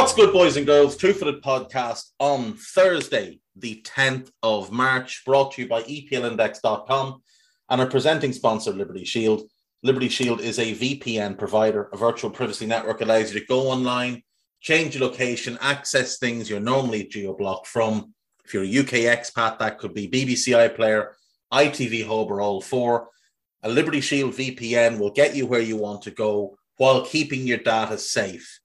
What's good, boys and girls? Two Footed Podcast on Thursday, the 10th of March, brought to you by EPLindex.com and our presenting sponsor, Liberty Shield. Liberty Shield is a VPN provider, a virtual privacy network allows you to go online, change your location, access things you're normally geo blocked from. If you're a UK expat, that could be BBC iPlayer, ITV Hub, or All 4. A Liberty Shield VPN will get you where you want to go while keeping your data safe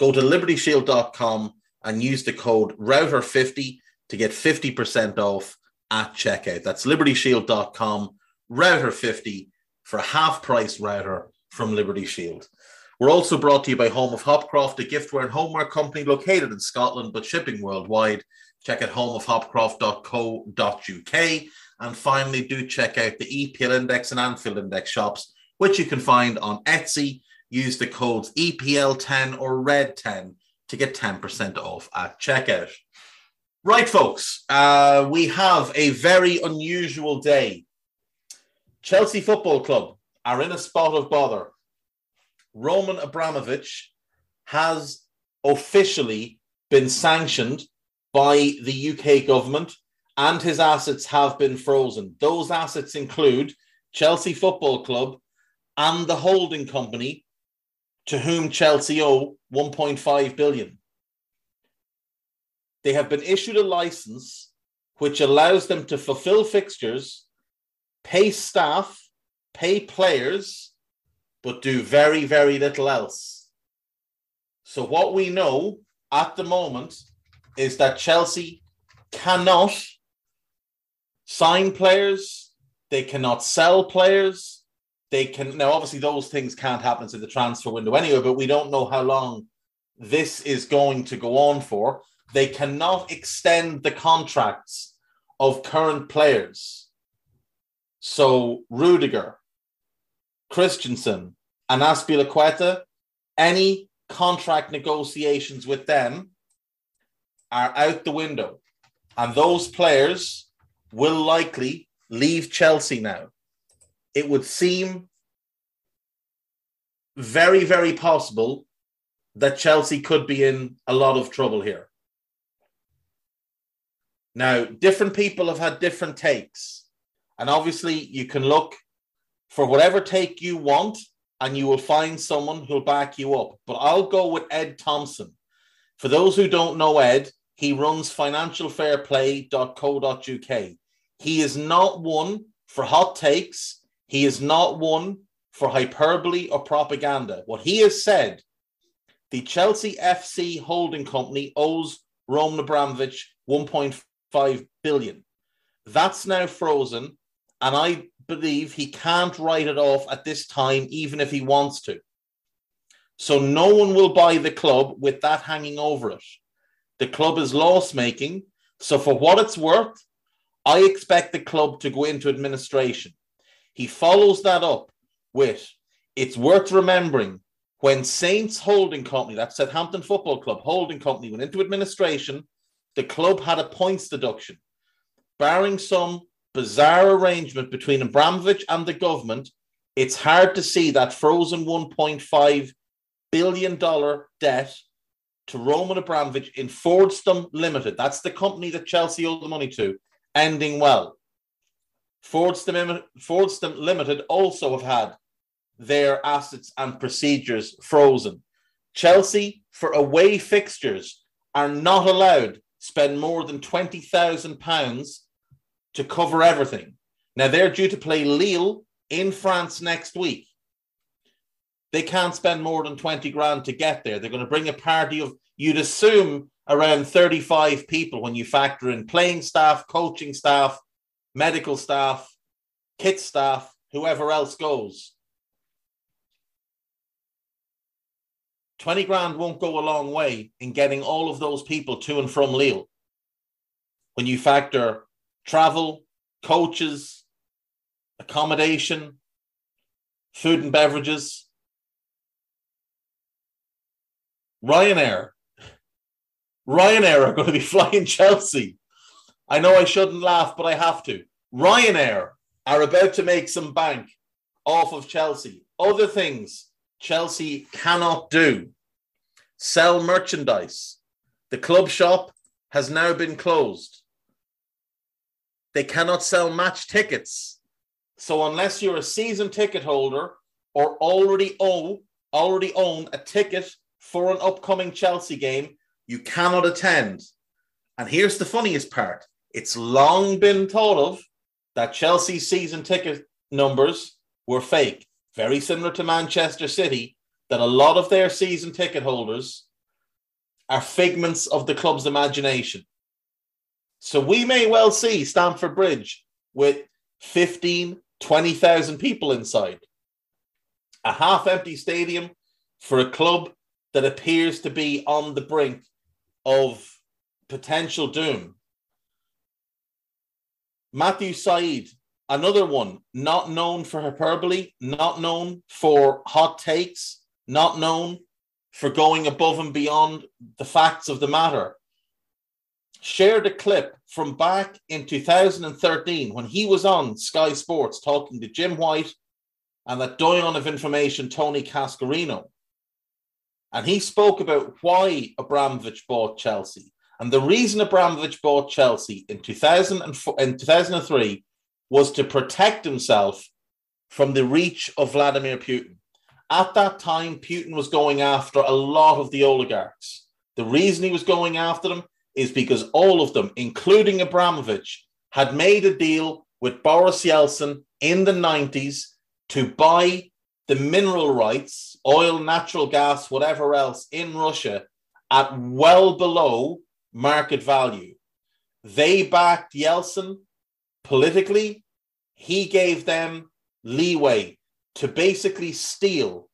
go to libertyshield.com and use the code router50 to get 50% off at checkout. That's libertyshield.com, router50 for a half price router from Liberty Shield. We're also brought to you by Home of Hopcroft, a giftware and homeware company located in Scotland but shipping worldwide. Check out homeofhopcroft.co.uk. And finally, do check out the EPL Index and Anfield Index shops, which you can find on Etsy use the codes EPL10 or RED10 to get 10% off at checkout. Right, folks, uh, we have a very unusual day. Chelsea Football Club are in a spot of bother. Roman Abramovich has officially been sanctioned by the UK government and his assets have been frozen. Those assets include Chelsea Football Club and the holding company to whom Chelsea owe 1.5 billion. They have been issued a license which allows them to fulfill fixtures, pay staff, pay players, but do very, very little else. So, what we know at the moment is that Chelsea cannot sign players, they cannot sell players, they can now obviously those things can't happen to the transfer window anyway, but we don't know how long this is going to go on for. They cannot extend the contracts of current players. So Rudiger, Christensen, and Azpilicueta, any contract negotiations with them are out the window. And those players will likely leave Chelsea now it would seem very, very possible that Chelsea could be in a lot of trouble here. Now, different people have had different takes. And obviously, you can look for whatever take you want, and you will find someone who'll back you up. But I'll go with Ed Thompson. For those who don't know Ed, he runs financialfairplay.co.uk. He is not one for hot takes he is not one for hyperbole or propaganda. What he has said, the Chelsea FC holding company owes Roman Abramovich 1.5 billion. That's now frozen, and I believe he can't write it off at this time, even if he wants to. So no one will buy the club with that hanging over it. The club is loss making. So for what it's worth, I expect the club to go into administration. He follows that up with it's worth remembering when Saints Holding Company, that's Southampton Football Club Holding Company, went into administration, the club had a points deduction. Barring some bizarre arrangement between Abramovich and the government, it's hard to see that frozen $1.5 billion debt to Roman Abramovich in Fordstam Limited. That's the company that Chelsea owed the money to, ending well. Fordstam, Fordstam Limited also have had their assets and procedures frozen. Chelsea, for away fixtures, are not allowed spend more than £20,000 to cover everything. Now, they're due to play Lille in France next week. They can't spend more than 20 grand to get there. They're going to bring a party of, you'd assume, around 35 people when you factor in playing staff, coaching staff, medical staff, kit staff, whoever else goes. 20 grand won't go a long way in getting all of those people to and from Lille. When you factor travel, coaches, accommodation, food and beverages, Ryanair. Ryanair are going to be flying Chelsea. I know I shouldn't laugh, but I have to. Ryanair are about to make some bank off of Chelsea. Other things Chelsea cannot do sell merchandise. The club shop has now been closed. They cannot sell match tickets. So unless you're a season ticket holder or already own already own a ticket for an upcoming Chelsea game, you cannot attend. And here's the funniest part. It's long been thought of that Chelsea's season ticket numbers were fake, very similar to Manchester City, that a lot of their season ticket holders are figments of the club's imagination. So we may well see Stamford Bridge with 15, 20,000 people inside. A half empty stadium for a club that appears to be on the brink of potential doom. Matthew Syed, another one, not known for hyperbole, not known for hot takes, not known for going above and beyond the facts of the matter, shared a clip from back in 2013 when he was on Sky Sports talking to Jim White and that doyen of information, Tony Cascarino. And he spoke about why Abramovich bought Chelsea. And the reason Abramovich bought Chelsea in, 2004, in 2003 was to protect himself from the reach of Vladimir Putin. At that time, Putin was going after a lot of the oligarchs. The reason he was going after them is because all of them, including Abramovich, had made a deal with Boris Yeltsin in the 90s to buy the mineral rights, oil, natural gas, whatever else in Russia at well below market value. They backed Yeltsin politically. He gave them leeway to basically steal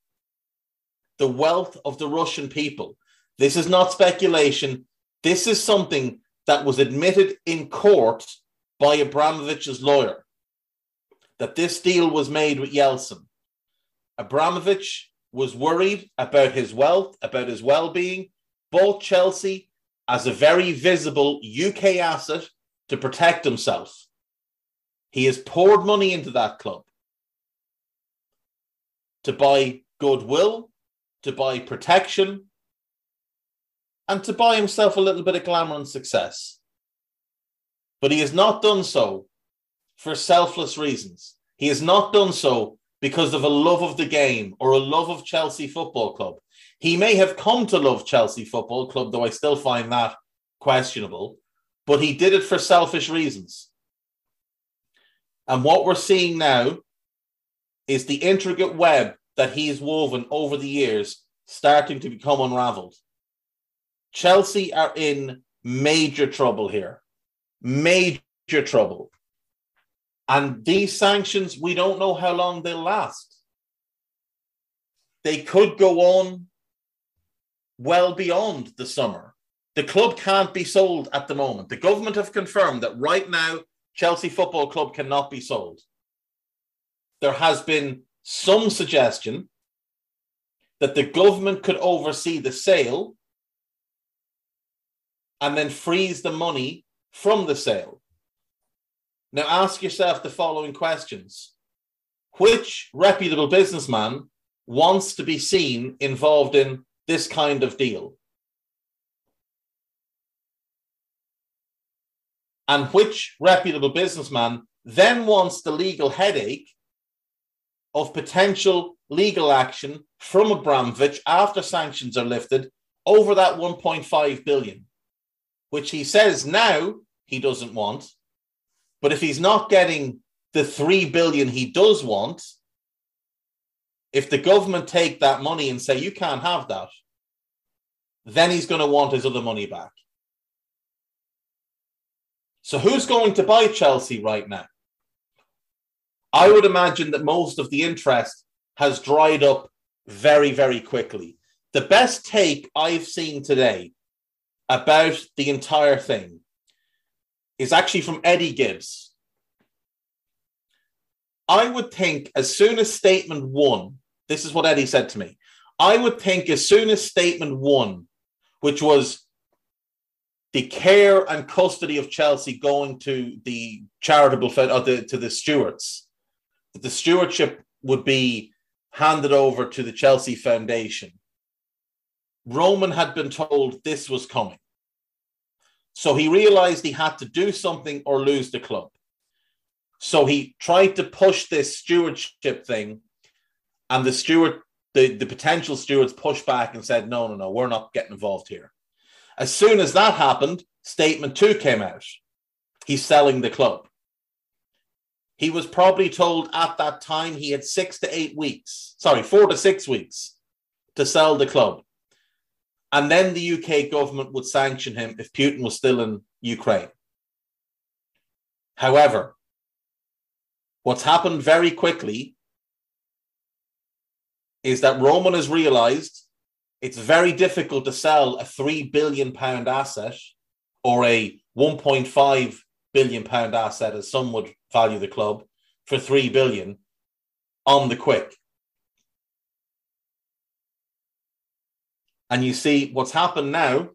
the wealth of the Russian people. This is not speculation. This is something that was admitted in court by Abramovich's lawyer that this deal was made with Yeltsin. Abramovich was worried about his wealth, about his well being, bought Chelsea as a very visible UK asset to protect himself. He has poured money into that club to buy goodwill, to buy protection, and to buy himself a little bit of glamour and success. But he has not done so for selfless reasons. He has not done so because of a love of the game or a love of Chelsea Football Club. He may have come to love Chelsea Football Club, though I still find that questionable, but he did it for selfish reasons. And what we're seeing now is the intricate web that he's woven over the years starting to become unraveled. Chelsea are in major trouble here. Major trouble. And these sanctions, we don't know how long they'll last. They could go on well beyond the summer. The club can't be sold at the moment. The government have confirmed that right now, Chelsea Football Club cannot be sold. There has been some suggestion that the government could oversee the sale and then freeze the money from the sale. Now ask yourself the following questions Which reputable businessman wants to be seen involved in this kind of deal? And which reputable businessman then wants the legal headache of potential legal action from Abramovich after sanctions are lifted over that 1.5 billion, which he says now he doesn't want, but if he's not getting the 3 billion he does want, if the government take that money and say, you can't have that, then he's going to want his other money back. So who's going to buy Chelsea right now? I would imagine that most of the interest has dried up very, very quickly. The best take I've seen today about the entire thing is actually from Eddie Gibbs. I would think as soon as statement one, this is what Eddie said to me. I would think as soon as statement one, which was the care and custody of Chelsea going to the charitable or the, to the stewards, that the stewardship would be handed over to the Chelsea Foundation. Roman had been told this was coming. So he realized he had to do something or lose the club. So he tried to push this stewardship thing, and the steward, the, the potential stewards pushed back and said, No, no, no, we're not getting involved here. As soon as that happened, statement two came out. He's selling the club. He was probably told at that time he had six to eight weeks, sorry, four to six weeks to sell the club. And then the UK government would sanction him if Putin was still in Ukraine. However, what's happened very quickly is that Roman has realized it's very difficult to sell a 3 billion pound asset or a 1.5 billion pound asset as some would value the club for 3 billion on the quick And you see what's happened now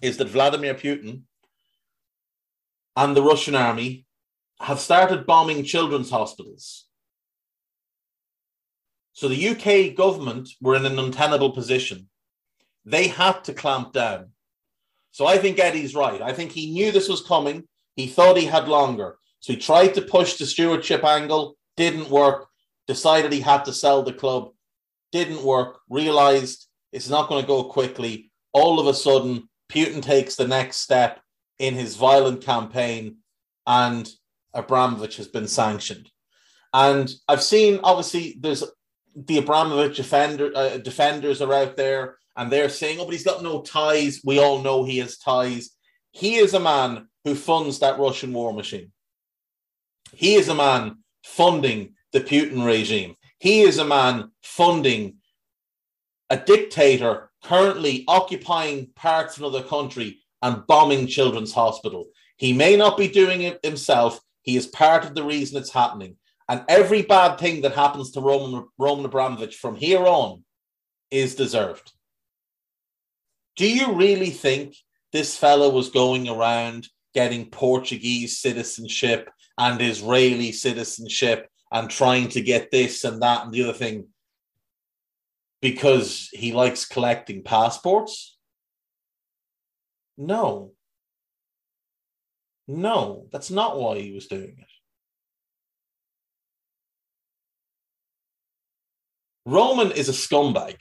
is that Vladimir Putin and the Russian army have started bombing children's hospitals. So the UK government were in an untenable position. They had to clamp down. So I think Eddie's right. I think he knew this was coming. He thought he had longer. So he tried to push the stewardship angle, didn't work, decided he had to sell the club, didn't work, realized it's not going to go quickly. All of a sudden, Putin takes the next step in his violent campaign, and Abramovich has been sanctioned. And I've seen, obviously, there's the Abramovich defender, uh, defenders are out there, and they're saying, "Oh, but he's got no ties." We all know he has ties. He is a man who funds that Russian war machine. He is a man funding the Putin regime. He is a man funding a dictator currently occupying parts of another country and bombing children's hospital. He may not be doing it himself. He is part of the reason it's happening. And every bad thing that happens to Roman, Roman Abramovich from here on is deserved. Do you really think this fellow was going around getting Portuguese citizenship and Israeli citizenship and trying to get this and that and the other thing because he likes collecting passports? No. No, that's not why he was doing it. Roman is a scumbag.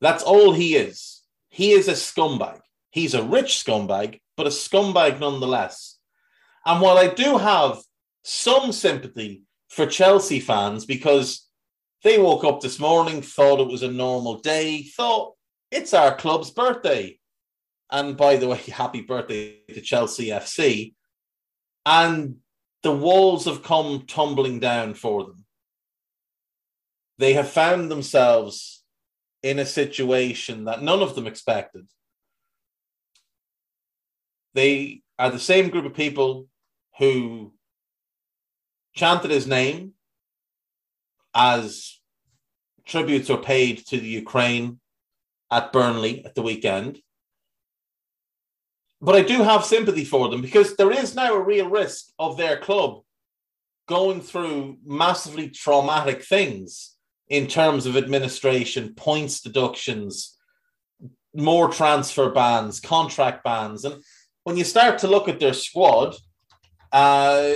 That's all he is. He is a scumbag. He's a rich scumbag, but a scumbag nonetheless. And while I do have some sympathy for Chelsea fans because they woke up this morning, thought it was a normal day, thought it's our club's birthday. And by the way, happy birthday to Chelsea FC. And the walls have come tumbling down for them. They have found themselves in a situation that none of them expected. They are the same group of people who chanted his name as tributes are paid to the Ukraine at Burnley at the weekend. But I do have sympathy for them because there is now a real risk of their club going through massively traumatic things in terms of administration, points deductions, more transfer bans, contract bans. And when you start to look at their squad, uh,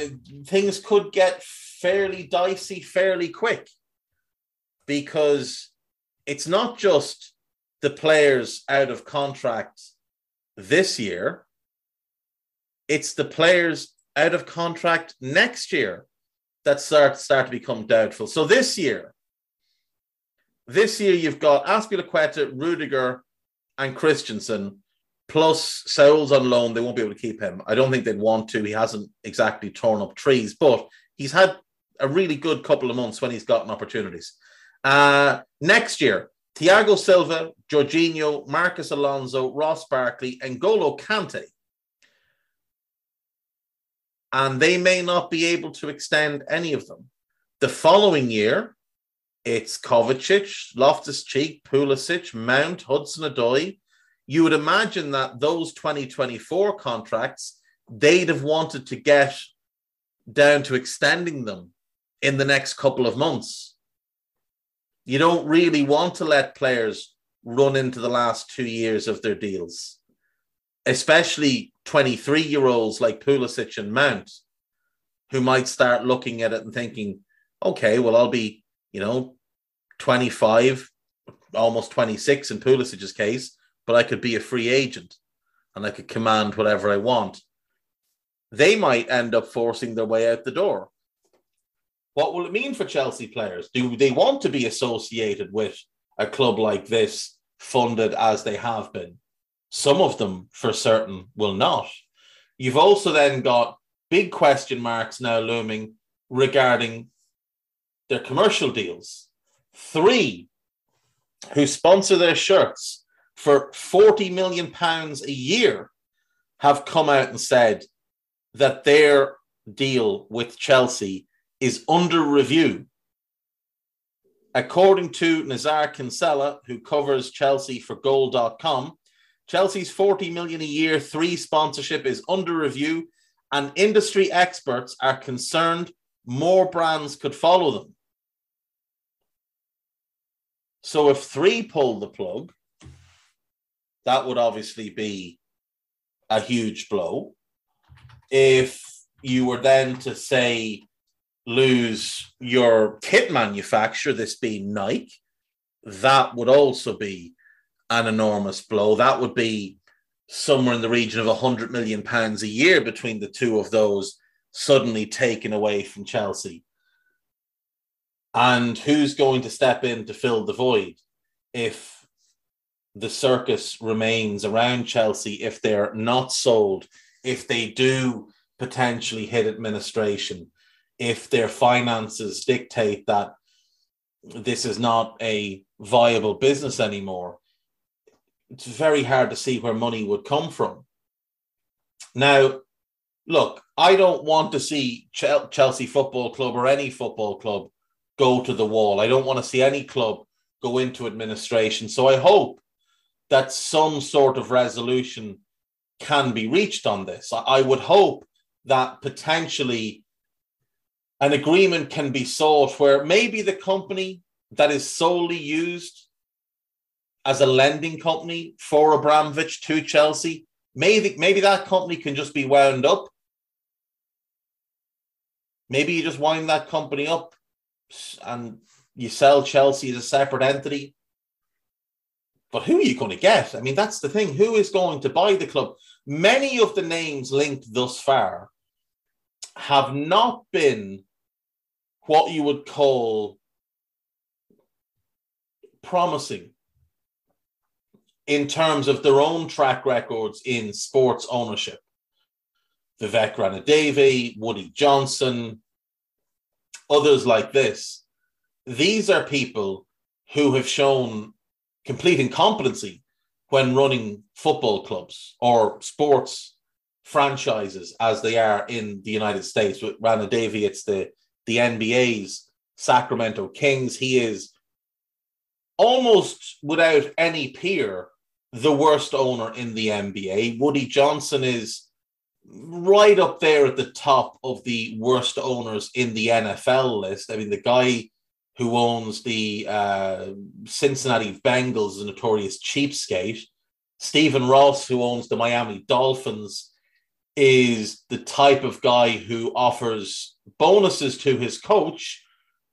things could get fairly dicey fairly quick because it's not just the players out of contract this year, it's the players out of contract next year that start, start to become doubtful. So this year, this year you've got Azpilicueta, Rudiger, and Christensen Plus, Saul's on loan. They won't be able to keep him. I don't think they'd want to. He hasn't exactly torn up trees, but he's had a really good couple of months when he's gotten opportunities. Uh, next year, Thiago Silva, Jorginho, Marcos Alonso, Ross Barkley, and Golo Kante. And they may not be able to extend any of them. The following year, it's Kovacic, Loftus Cheek, Pulisic, Mount, Hudson Odoi. You would imagine that those 2024 contracts, they'd have wanted to get down to extending them in the next couple of months. You don't really want to let players run into the last two years of their deals, especially 23 year olds like Pulisic and Mount, who might start looking at it and thinking, okay, well, I'll be, you know, 25, almost 26 in Pulisic's case, but I could be a free agent and I could command whatever I want. They might end up forcing their way out the door. What will it mean for Chelsea players? Do they want to be associated with a club like this, funded as they have been? Some of them, for certain, will not. You've also then got big question marks now looming regarding their commercial deals. Three who sponsor their shirts for 40 million pounds a year have come out and said that their deal with Chelsea is under review. According to Nizaar Kinsella, who covers Chelsea for goal.com, Chelsea's 40 million a year three sponsorship is under review and industry experts are concerned more brands could follow them. So if three pull the plug, that would obviously be a huge blow. If you were then to say lose your kit manufacturer, this being Nike, that would also be an enormous blow. That would be somewhere in the region of a hundred million pounds a year between the two of those suddenly taken away from Chelsea. And who's going to step in to fill the void if the circus remains around Chelsea, if they're not sold, if they do potentially hit administration, if their finances dictate that this is not a viable business anymore? It's very hard to see where money would come from. Now, look, I don't want to see Chelsea Football Club or any football club go to the wall. I don't want to see any club go into administration. So I hope that some sort of resolution can be reached on this. I would hope that potentially an agreement can be sought where maybe the company that is solely used as a lending company for Abramovich to Chelsea, maybe maybe that company can just be wound up. Maybe you just wind that company up and you sell Chelsea as a separate entity. But who are you going to get? I mean, that's the thing. Who is going to buy the club? Many of the names linked thus far have not been what you would call promising in terms of their own track records in sports ownership. Vivek Ranadive, Woody Johnson, others like this. These are people who have shown complete incompetency when running football clubs or sports franchises as they are in the United States. With Ranadive, it's the, the NBA's Sacramento Kings. He is almost without any peer the worst owner in the NBA. Woody Johnson is right up there at the top of the worst owners in the NFL list. I mean, the guy who owns the uh, Cincinnati Bengals is a notorious cheapskate. Stephen Ross, who owns the Miami Dolphins, is the type of guy who offers bonuses to his coach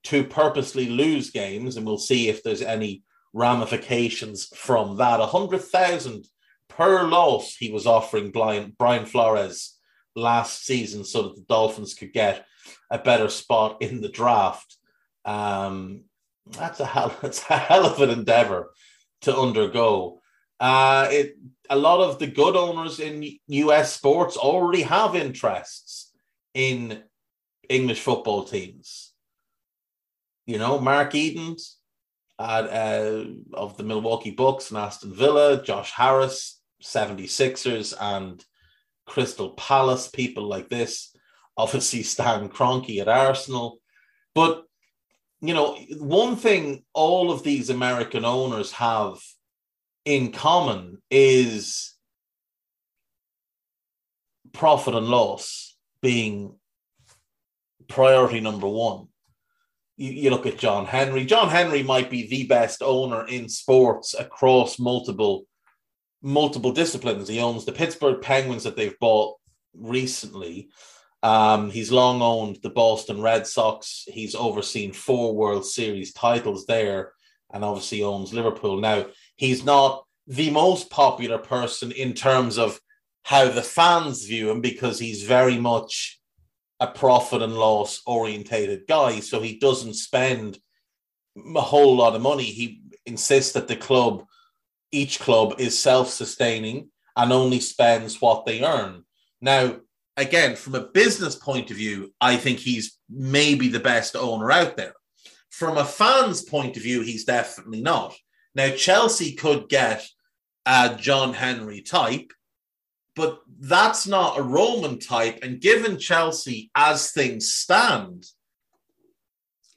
to purposely lose games. And we'll see if there's any ramifications from that. A hundred thousand per loss he was offering Brian, Brian Flores last season so that the Dolphins could get a better spot in the draft. Um, that's a hell, that's a hell of an endeavor to undergo. Uh, it a lot of the good owners in US sports already have interests in English football teams. You know, Mark Edens, uh, of the Milwaukee Bucks and Aston Villa, Josh Harris, 76ers, and Crystal Palace, people like this. Obviously, Stan Kroenke at Arsenal. But, you know, one thing all of these American owners have in common is profit and loss being priority number one. You, you, look at John Henry. John Henry might be the best owner in sports across multiple multiple disciplines. He owns the Pittsburgh Penguins that they've bought recently. Um, he's long owned the Boston Red Sox. He's overseen four World Series titles there, and obviously owns Liverpool. Now he's not the most popular person in terms of how the fans view him because he's very much a profit and loss orientated guy. So he doesn't spend a whole lot of money. He insists that the club, each club, is self sustaining and only spends what they earn. Now, again, from a business point of view, I think he's maybe the best owner out there. From a fan's point of view, he's definitely not. Now, Chelsea could get a John Henry type but that's not a Roman type. And given Chelsea, as things stand,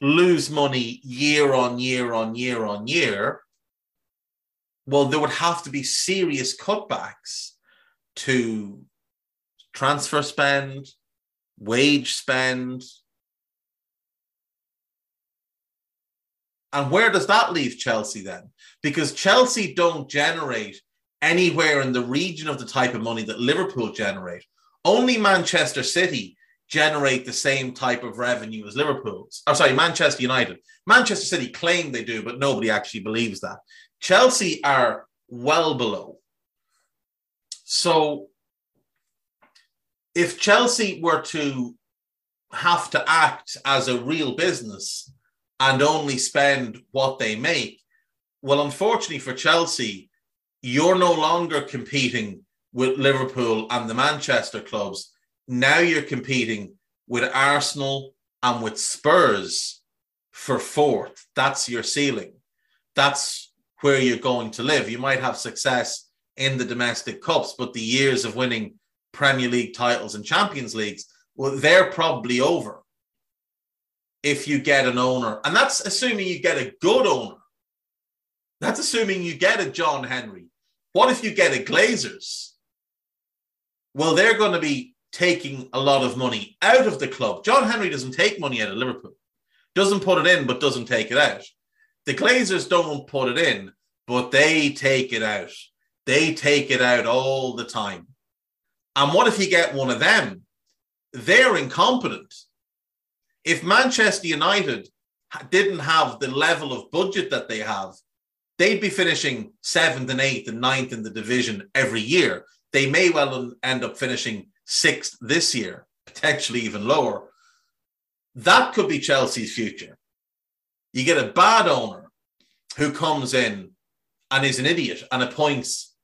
lose money year on year on year on year, well, there would have to be serious cutbacks to transfer spend, wage spend. And where does that leave Chelsea then? Because Chelsea don't generate anywhere in the region of the type of money that Liverpool generate. Only Manchester City generate the same type of revenue as Liverpool's. I'm sorry, Manchester United. Manchester City claim they do, but nobody actually believes that. Chelsea are well below. So if Chelsea were to have to act as a real business and only spend what they make, well, unfortunately for Chelsea, you're no longer competing with Liverpool and the Manchester clubs. Now you're competing with Arsenal and with Spurs for fourth. That's your ceiling. That's where you're going to live. You might have success in the domestic cups, but the years of winning Premier League titles and Champions Leagues, well, they're probably over if you get an owner. And that's assuming you get a good owner. That's assuming you get a John Henry, what if you get a Glazers? Well, they're going to be taking a lot of money out of the club. John Henry doesn't take money out of Liverpool, doesn't put it in, but doesn't take it out. The Glazers don't put it in, but they take it out. They take it out all the time. And what if you get one of them? They're incompetent. If Manchester United didn't have the level of budget that they have, they'd be finishing seventh and eighth and ninth in the division every year. They may well end up finishing sixth this year, potentially even lower. That could be Chelsea's future. You get a bad owner who comes in and is an idiot and appoints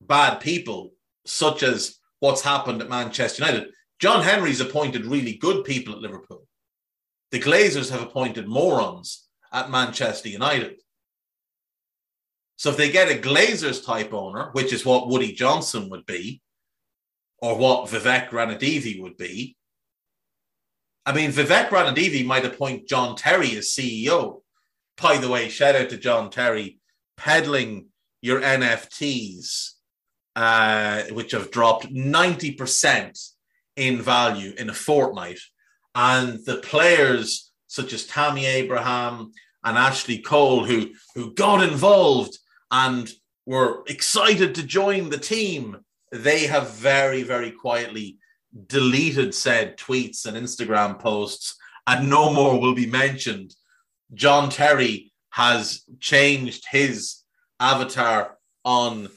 bad people, such as what's happened at Manchester United. John Henry's appointed really good people at Liverpool. The Glazers have appointed morons at Manchester United. So if they get a Glazers type owner, which is what Woody Johnson would be, or what Vivek Ranadive would be, I mean, Vivek Ranadive might appoint John Terry as CEO. By the way, shout out to John Terry peddling your NFTs, uh, which have dropped 90% in value in a fortnight. And the players such as Tammy Abraham and Ashley Cole, who, who got involved and were excited to join the team, they have very, very quietly deleted said tweets and Instagram posts, and no more will be mentioned. John Terry has changed his avatar on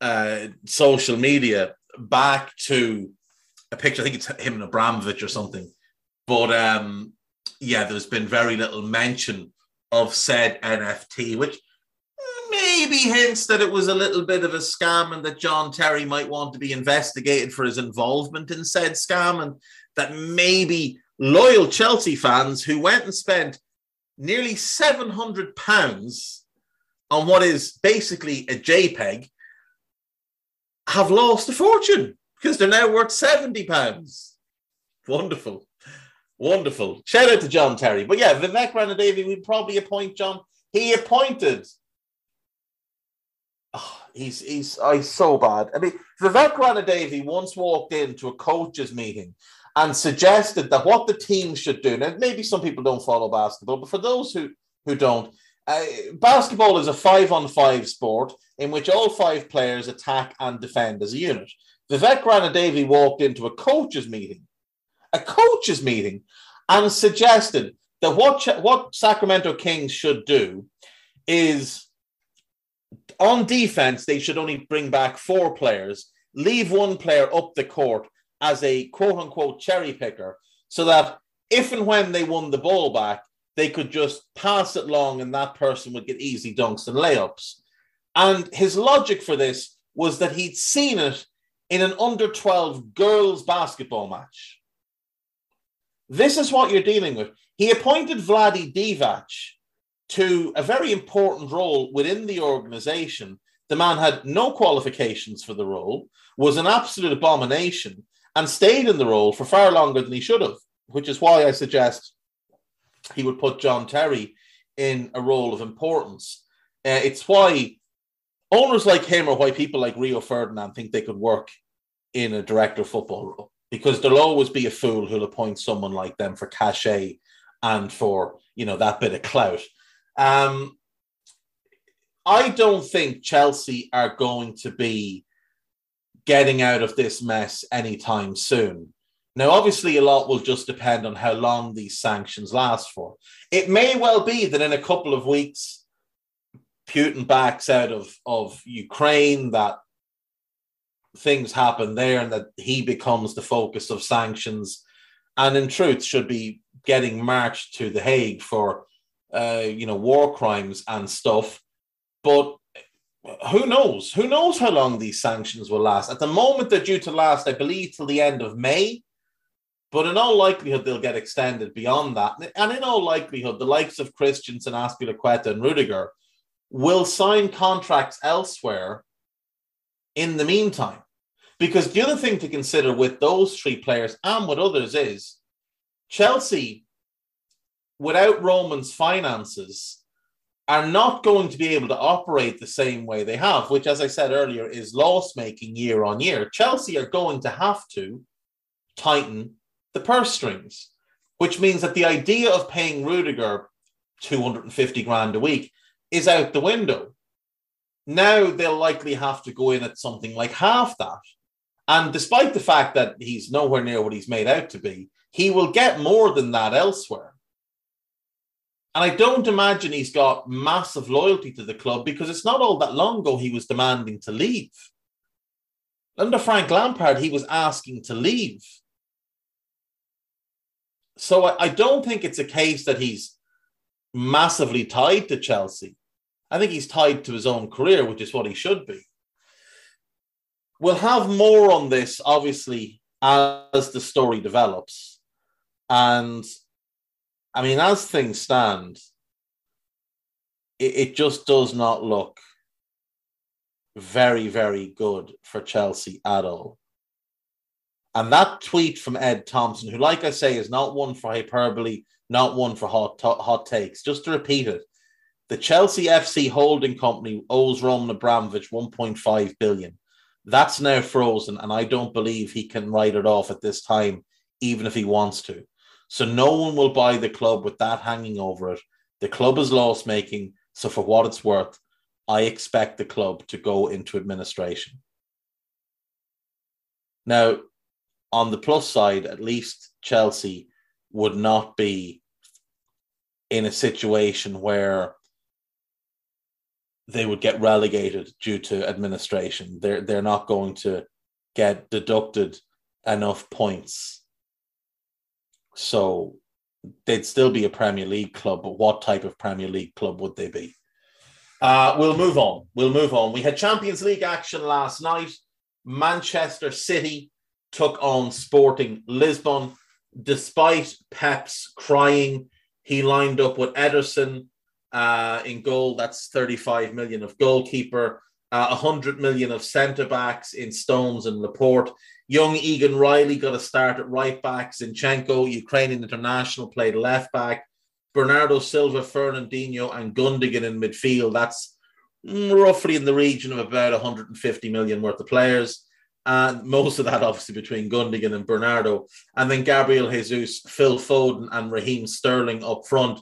uh, social media back to a picture. I think it's him and Abramovich or something. But um, yeah, there's been very little mention of said NFT, which maybe hints that it was a little bit of a scam and that John Terry might want to be investigated for his involvement in said scam and that maybe loyal Chelsea fans who went and spent nearly 700 pounds on what is basically a JPEG have lost a fortune because they're now worth 70 pounds. Wonderful. Wonderful. Shout out to John Terry. But yeah, Vivek Ranadivé, we'd probably appoint John. He appointed. He's he's oh, he's so bad. I mean, Vivek Ranadivé once walked into a coaches meeting and suggested that what the team should do. Now, maybe some people don't follow basketball, but for those who who don't, uh, basketball is a five on five sport in which all five players attack and defend as a unit. Vivek Ranadivé walked into a coaches meeting, a coaches meeting, and suggested that what, what Sacramento Kings should do is on defense, they should only bring back four players, leave one player up the court as a quote unquote cherry picker, so that if and when they won the ball back, they could just pass it long and that person would get easy dunks and layups. And his logic for this was that he'd seen it in an under 12 girls basketball match. This is what you're dealing with. He appointed Vlade Divac to a very important role within the organization. The man had no qualifications for the role, was an absolute abomination, and stayed in the role for far longer than he should have, which is why I suggest he would put John Terry in a role of importance. Uh, it's why owners like him or why people like Rio Ferdinand think they could work in a director football role because there'll always be a fool who'll appoint someone like them for cachet and for you know that bit of clout. Um, I don't think Chelsea are going to be getting out of this mess anytime soon. Now, obviously, a lot will just depend on how long these sanctions last for. It may well be that in a couple of weeks, Putin backs out of, of Ukraine, that things happen there, and that he becomes the focus of sanctions, and in truth, should be getting marched to The Hague for, uh, you know, war crimes and stuff. But who knows? Who knows how long these sanctions will last? At the moment, they're due to last, I believe, till the end of May. But in all likelihood, they'll get extended beyond that. And in all likelihood, the likes of Christensen, Azpilicueta, and Rudiger will sign contracts elsewhere in the meantime. Because the other thing to consider with those three players and with others is Chelsea, without Roman's finances, are not going to be able to operate the same way they have, which, as I said earlier, is loss making year on year. Chelsea are going to have to tighten the purse strings, which means that the idea of paying Rudiger 250 grand a week is out the window. Now they'll likely have to go in at something like half that. And despite the fact that he's nowhere near what he's made out to be, he will get more than that elsewhere. And I don't imagine he's got massive loyalty to the club because it's not all that long ago he was demanding to leave. Under Frank Lampard, he was asking to leave so I, I don't think it's a case that he's massively tied to Chelsea. I think he's tied to his own career, which is what he should be. We'll have more on this, obviously, as the story develops. And I mean, as things stand, it, it just does not look very, very good for Chelsea at all. And that tweet from Ed Thompson, who, like I say, is not one for hyperbole, not one for hot, hot takes, just to repeat it, the Chelsea FC holding company owes Roman Abramovich 1.5 billion. That's now frozen, and I don't believe he can write it off at this time, even if he wants to. So no one will buy the club with that hanging over it. The club is loss making, so for what it's worth, I expect the club to go into administration. Now, on the plus side, at least Chelsea would not be in a situation where they would get relegated due to administration. They're they're not going to get deducted enough points. So they'd still be a Premier League club, but what type of Premier League club would they be? Uh, we'll move on. We'll move on. We had Champions League action last night. Manchester City took on Sporting Lisbon. Despite Pep's crying, He lined up with Ederson uh, in goal. That's 35 million of goalkeeper, uh, 100 million of centre backs in Stones and Laporte. Young Egan Riley got a start at right back. Zinchenko, Ukrainian international, played left back. Bernardo Silva, Fernandinho, and Gundogan in midfield. That's roughly in the region of about 150 million worth of players. And most of that, obviously, between Gundogan and Bernardo. And then Gabriel Jesus, Phil Foden, and Raheem Sterling up front.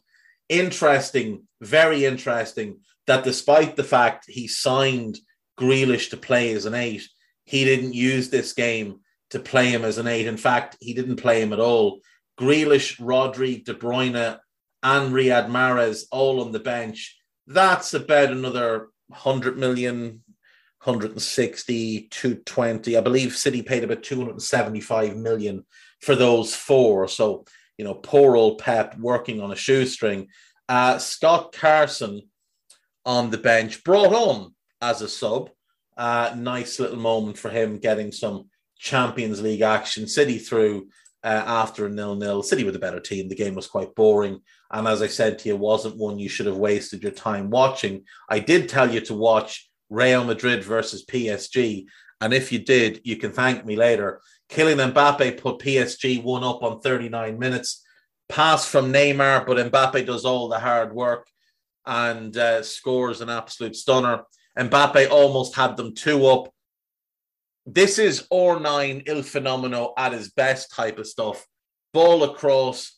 Interesting, very interesting that despite the fact he signed Grealish to play as an eight, he didn't use this game to play him as an eight. In fact, he didn't play him at all. Grealish, Rodri, De Bruyne, and Riyad Mahrez all on the bench. That's about another 100 million, 160, 220. I believe City paid about 275 million for those four. So, you know, poor old Pep working on a shoestring. Uh, Scott Carson on the bench, brought on as a sub. Uh, nice little moment for him getting some Champions League action. City through uh, after a nil-nil. City with a better team. The game was quite boring, and as I said to you, it wasn't one you should have wasted your time watching. I did tell you to watch Real Madrid versus PSG, and if you did, you can thank me later. Kylian Mbappe put PSG one up on 39 minutes. Pass from Neymar, but Mbappe does all the hard work and uh, scores an absolute stunner. Mbappe almost had them two up. This is R9 Il Fenomeno at his best type of stuff. Ball across,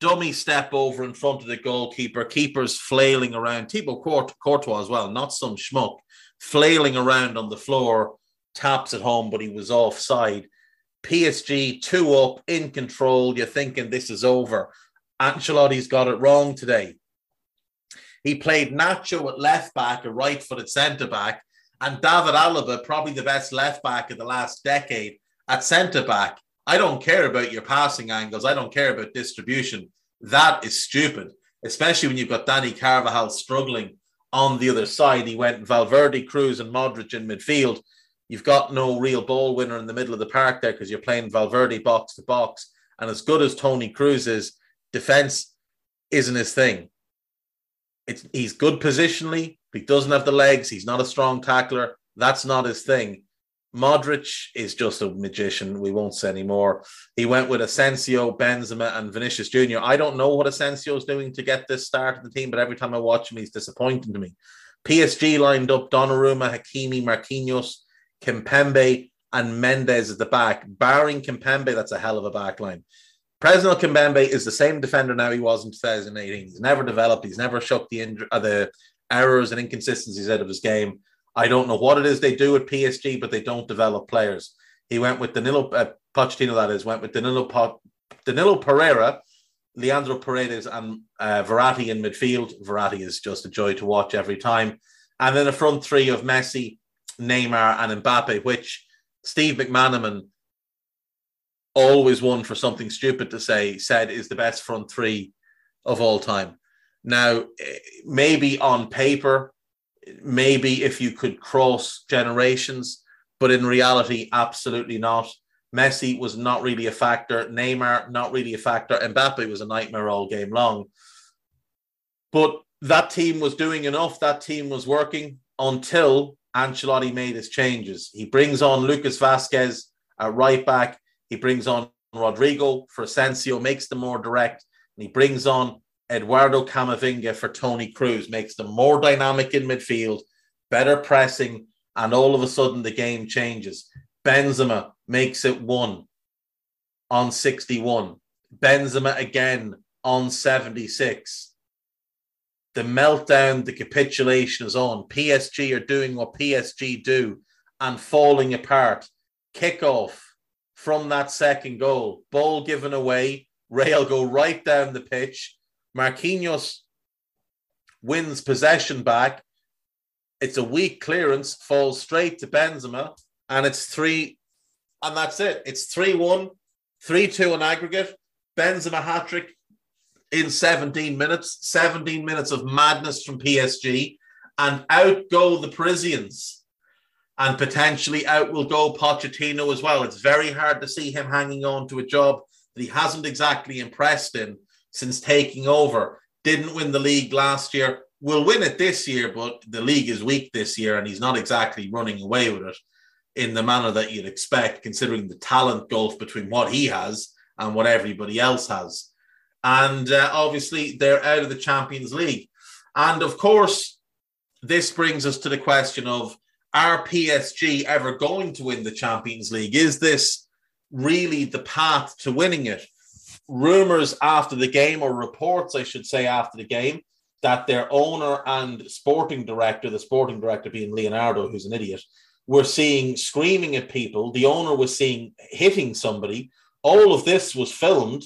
dummy step over in front of the goalkeeper, keeper's flailing around. Thibaut Courtois as well, not some schmuck, flailing around on the floor, taps at home, but he was offside. PSG two up in control. You're thinking this is over. Ancelotti's got it wrong today. He played Nacho at left back, a right footed centre back, and David Alaba, probably the best left back of the last decade, at centre back. I don't care about your passing angles. I don't care about distribution. That is stupid, especially when you've got Danny Carvajal struggling on the other side. He went Valverde, Kroos, and Modric in midfield. You've got no real ball winner in the middle of the park there because you're playing Valverde box to box. And as good as Toni Kroos is, defense isn't his thing. It's, he's good positionally. He doesn't have the legs. He's not a strong tackler. That's not his thing. Modric is just a magician. We won't say anymore. He went with Asensio, Benzema, and Vinicius Jr. I don't know what Asensio is doing to get this start of the team, but every time I watch him, he's disappointing to me. PSG lined up Donnarumma, Hakimi, Marquinhos, Kimpembe, and Mendes at the back. Barring Kimpembe, that's a hell of a back line. Presnel Kimpembe is the same defender now he was in 2018. He's never developed. He's never shook the injury, uh, the errors and inconsistencies out of his game. I don't know what it is they do at PSG, but they don't develop players. He went with Danilo uh, Pochettino, that is, went with Danilo po- Danilo Pereira, Leandro Paredes, and uh, Verratti in midfield. Verratti is just a joy to watch every time. And then a front three of Messi, Neymar, and Mbappe, which Steve McManaman always one for something stupid to say, said is the best front three of all time. Now, eh, maybe on paper, maybe if you could cross generations, but in reality, absolutely not. Messi was not really a factor. Neymar, not really a factor. Mbappe was a nightmare all game long. But that team was doing enough. That team was working until Ancelotti made his changes. He brings on Lucas Vázquez at right back. He brings on Rodrygo for Asensio, makes them more direct, and he brings on Eduardo Camavinga for Toni Kroos, makes them more dynamic in midfield, better pressing, and all of a sudden the game changes. Benzema makes it one on 61. Benzema again on 76. The meltdown, the capitulation is on. PSG are doing what PSG do and falling apart. Kickoff from that second goal. Ball given away. Real go right down the pitch. Marquinhos wins possession back. It's a weak clearance, falls straight to Benzema, and it's three, and that's it. It's 3 1, 3 2 in aggregate. Benzema hat trick in 17 minutes, 17 minutes of madness from PSG, and out go the Parisians and potentially out will go Pochettino as well. It's very hard to see him hanging on to a job that he hasn't exactly impressed in since taking over. Didn't win the league last year, will win it this year, but the league is weak this year and he's not exactly running away with it in the manner that you'd expect, considering the talent gulf between what he has and what everybody else has. And uh, obviously, they're out of the Champions League. And of course, this brings us to the question of are PSG ever going to win the Champions League? Is this really the path to winning it? Rumors after the game, or reports, I should say, after the game, that their owner and sporting director, the sporting director being Leonardo, who's an idiot, were seeing screaming at people. The owner was seeing hitting somebody. All of this was filmed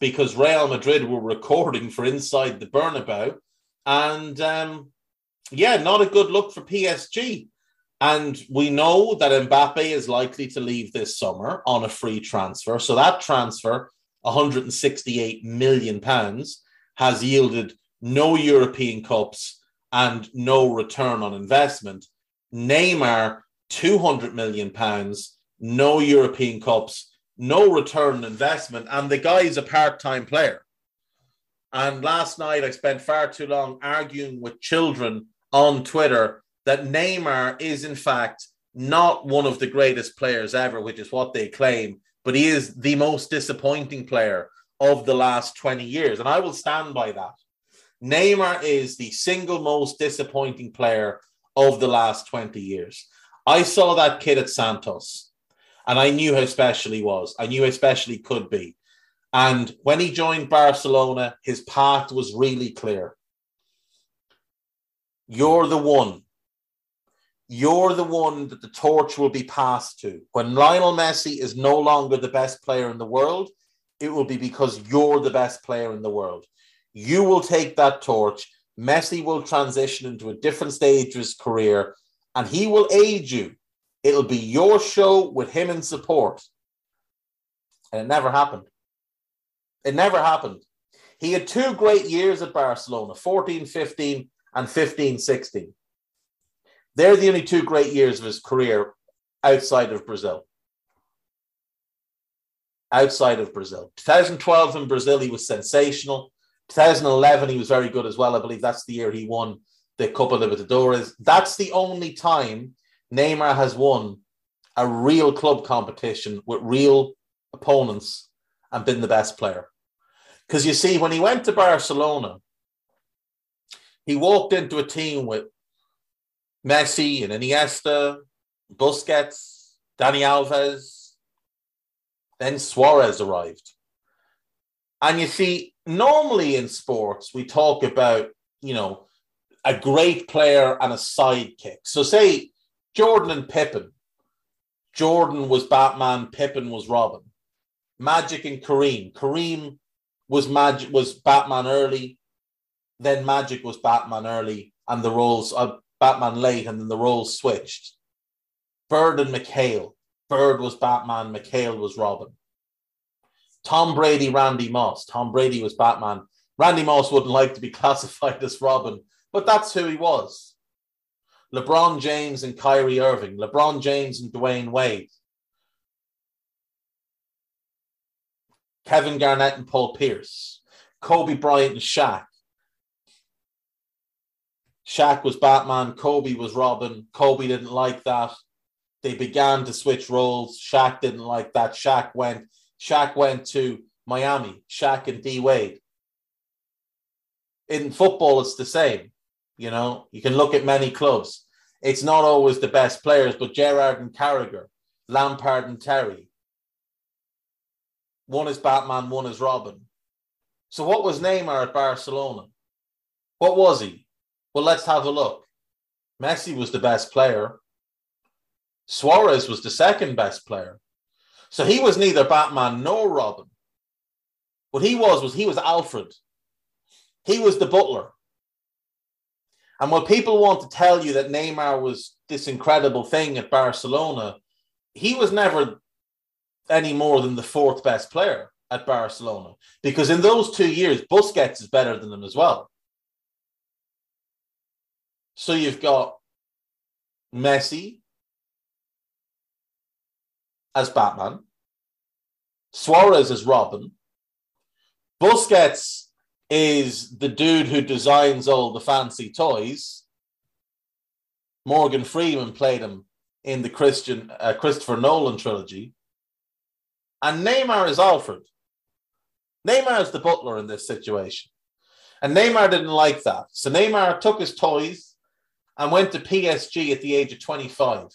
because Real Madrid were recording for Inside the Bernabeu. And um, yeah, not a good look for PSG. And we know that Mbappe is likely to leave this summer on a free transfer. So that transfer, 168 million pounds, has yielded no European Cups and no return on investment. Neymar, 200 million pounds, no European Cups, no return on investment. And the guy is a part time player. And last night I spent far too long arguing with children on Twitter that Neymar is, in fact, not one of the greatest players ever, which is what they claim, but he is the most disappointing player of the last 20 years. And I will stand by that. Neymar is the single most disappointing player of the last 20 years. I saw that kid at Santos and I knew how special he was. I knew how special he could be. And when he joined Barcelona, his path was really clear. You're the one. You're the one that the torch will be passed to. When Lionel Messi is no longer the best player in the world, it will be because you're the best player in the world. You will take that torch. Messi will transition into a different stage of his career and he will aid you. It'll be your show with him in support. And it never happened. It never happened. He had two great years at Barcelona 14 15 and 15 16. They're the only two great years of his career outside of Brazil. Outside of Brazil. 2012 in Brazil, he was sensational. 2011, he was very good as well. I believe that's the year he won the Copa Libertadores. That's the only time Neymar has won a real club competition with real opponents and been the best player. Because you see, when he went to Barcelona, he walked into a team with Messi and Iniesta, Busquets, Dani Alves. Then Suarez arrived. And you see, normally in sports, we talk about, you know, a great player and a sidekick. So, say Jordan and Pippen. Jordan was Batman, Pippen was Robin. Magic and Kareem. Kareem was Magic was Batman early, then Magic was Batman early, and the roles uh, Batman late, and then the roles switched. Bird and McHale. Bird was Batman, McHale was Robin. Tom Brady, Randy Moss. Tom Brady was Batman. Randy Moss wouldn't like to be classified as Robin, but that's who he was. LeBron James and Kyrie Irving, LeBron James and Dwyane Wade, Kevin Garnett and Paul Pierce, Kobe Bryant and Shaq. Shaq was Batman, Kobe was Robin. Kobe didn't like that. They began to switch roles. Shaq didn't like that. Shaq went Shaq went to Miami, Shaq and D Wade. In football, it's the same. You know, you can look at many clubs. It's not always the best players, but Gerrard and Carragher, Lampard and Terry. One is Batman, one is Robin. So, what was Neymar at Barcelona? What was he? Well, let's have a look. Messi was the best player. Suarez was the second best player. So he was neither Batman nor Robin. What he was was he was Alfred. He was the butler. And when people want to tell you that Neymar was this incredible thing at Barcelona, he was never any more than the fourth best player at Barcelona. Because in those two years, Busquets is better than him as well. So you've got Messi as Batman, Suarez as Robin, Busquets is the dude who designs all the fancy toys. Morgan Freeman played him in the Christian uh, Christopher Nolan trilogy. And Neymar is Alfred. Neymar is the butler in this situation. And Neymar didn't like that. So Neymar took his toys and went to PSG at the age of 25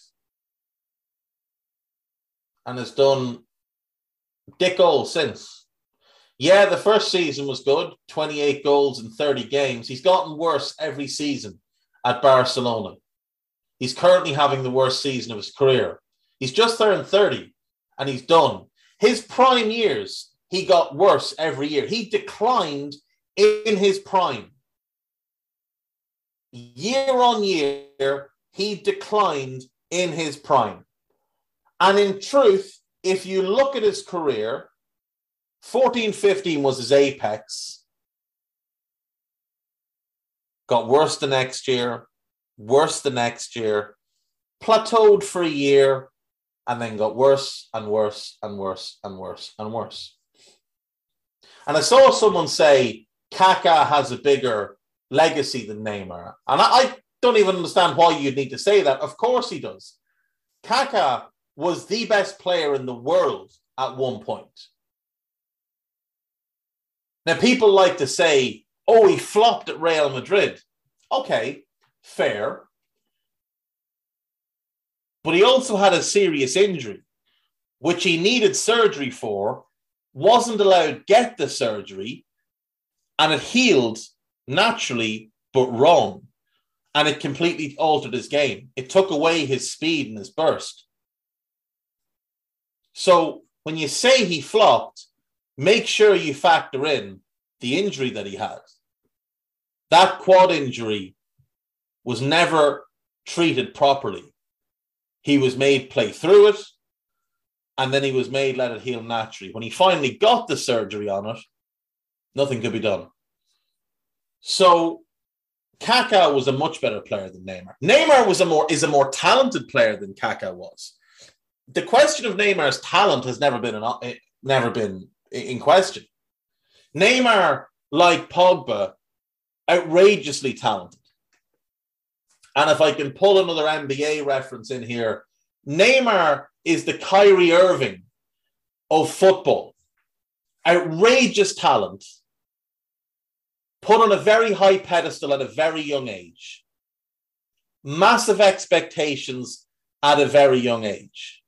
and has done dick all since. Yeah, the first season was good 28 goals in 30 games. He's gotten worse every season at Barcelona. He's currently having the worst season of his career. He's just turned 30 and he's done. His prime years, he got worse every year. He declined in his prime. Year on year, he declined in his prime. And in truth, if you look at his career, 14 15 was his apex. Got worse the next year, worse the next year, plateaued for a year, and then got worse and worse and worse and worse and worse. And I saw someone say Kaká has a bigger legacy than Neymar. And I, I don't even understand why you'd need to say that. Of course he does. Kaká was the best player in the world at one point. Now, people like to say, oh, he flopped at Real Madrid. Okay, fair. But he also had a serious injury, which he needed surgery for, wasn't allowed to get the surgery, and it healed naturally, but wrong. And it completely altered his game. It took away his speed and his burst. So when you say he flopped, make sure you factor in the injury that he had. That quad injury was never treated properly. He was made play through it, and then he was made let it heal naturally. When he finally got the surgery on it, nothing could be done. So Kaká was a much better player than Neymar. Neymar was a more is a more talented player than Kaká was the question of Neymar's talent has never been an, eh, never been in question. Neymar, like Pogba, outrageously talented. And if I can pull another NBA reference in here, Neymar is the Kyrie Irving of football. Outrageous talent, put on a very high pedestal at a very young age. Massive expectations at a very young age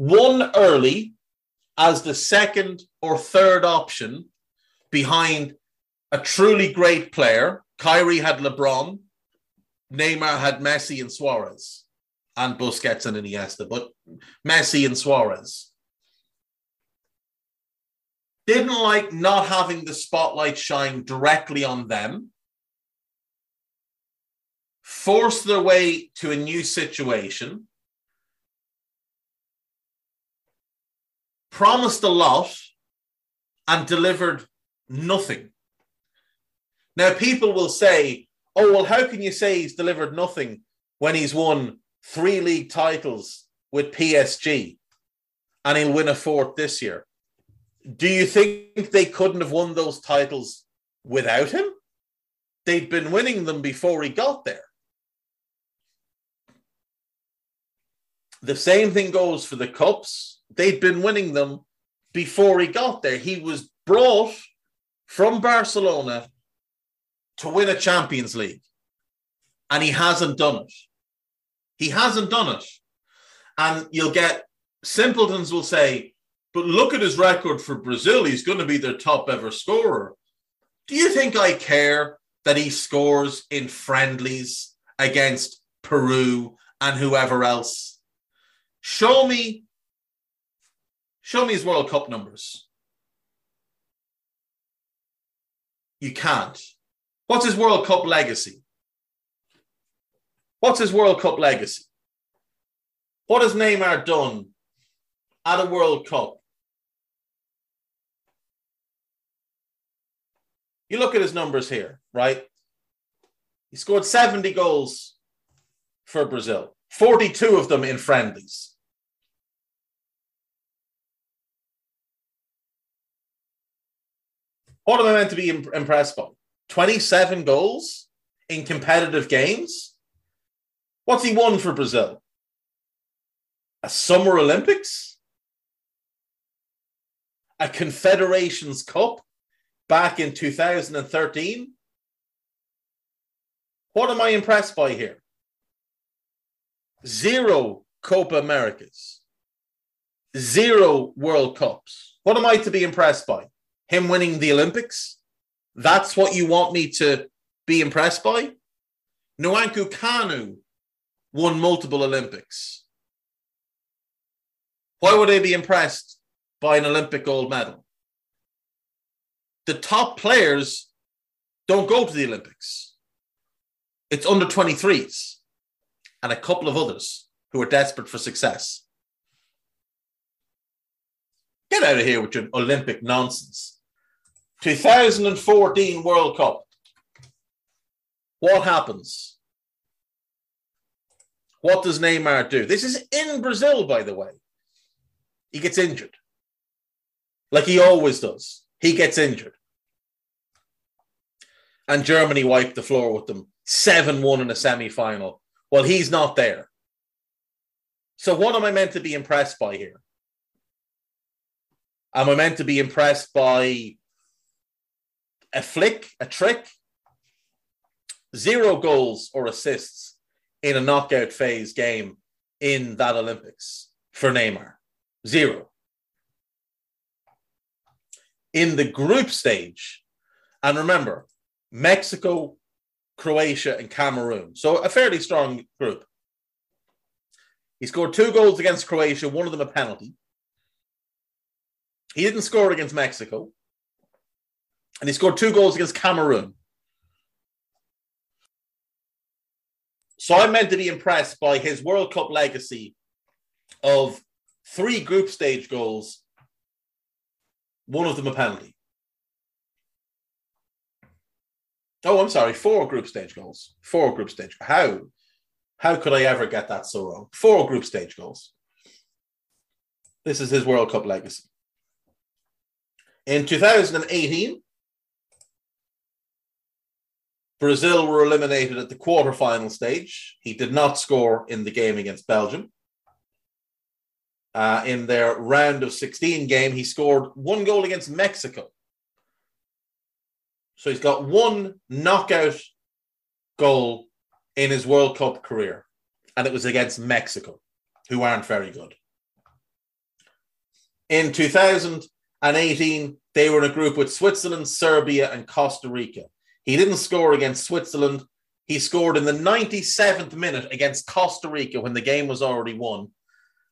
one early as the second or third option behind a truly great player. Kyrie had LeBron, Neymar had Messi and Suarez, and Busquets and Iniesta, but Messi and Suarez. Didn't like not having the spotlight shine directly on them. Forced their way to a new situation promised a lot and delivered nothing. Now, people will say, oh, well, how can you say he's delivered nothing when he's won three league titles with PSG and he'll win a fourth this year? Do you think they couldn't have won those titles without him? They'd been winning them before he got there. The same thing goes for the Cups they'd been winning them before he got there. He was brought from Barcelona to win a Champions League, and he hasn't done it. He hasn't done it. And you'll get simpletons will say, but look at his record for Brazil. He's going to be their top ever scorer. Do you think I care that he scores in friendlies against Peru and whoever else? Show me Show me his World Cup numbers. You can't. What's his World Cup legacy? What's his World Cup legacy? What has Neymar done at a World Cup? You look at his numbers here, right? He scored 70 goals for Brazil, 42 of them in friendlies. What am I meant to be imp- impressed by? 27 goals in competitive games? What's he won for Brazil? A Summer Olympics? A Confederations Cup back in 2013? What am I impressed by here? Zero Copa Americas, zero World Cups. What am I to be impressed by? Him winning the Olympics? That's what you want me to be impressed by? Nwankwo Kanu won multiple Olympics. Why would I be impressed by an Olympic gold medal? The top players don't go to the Olympics. It's under 23s and a couple of others who are desperate for success. Get out of here with your Olympic nonsense. 2014 World Cup. What happens? What does Neymar do? This is in Brazil, by the way. He gets injured. Like he always does. He gets injured. And Germany wiped the floor with them 7 1 in a semi final. Well, he's not there. So, what am I meant to be impressed by here? Am I meant to be impressed by a flick, a trick? Zero goals or assists in a knockout phase game in that Olympics for Neymar. Zero. In the group stage, and remember, Mexico, Croatia, and Cameroon. So a fairly strong group. He scored two goals against Croatia, one of them a penalty. He didn't score against Mexico. And he scored two goals against Cameroon. So I'm meant to be impressed by his World Cup legacy of three group stage goals, one of them a penalty. Oh, I'm sorry, four group stage goals. Four group stage. How? How could I ever get that so wrong? Four group stage goals. This is his World Cup legacy. In 2018, Brazil were eliminated at the quarterfinal stage. He did not score in the game against Belgium. Uh, in their round of 16 game, he scored one goal against Mexico. So he's got one knockout goal in his World Cup career, and it was against Mexico, who aren't very good. In 2018, they were in a group with Switzerland, Serbia, and Costa Rica. He didn't score against Switzerland. He scored in the 97th minute against Costa Rica when the game was already won,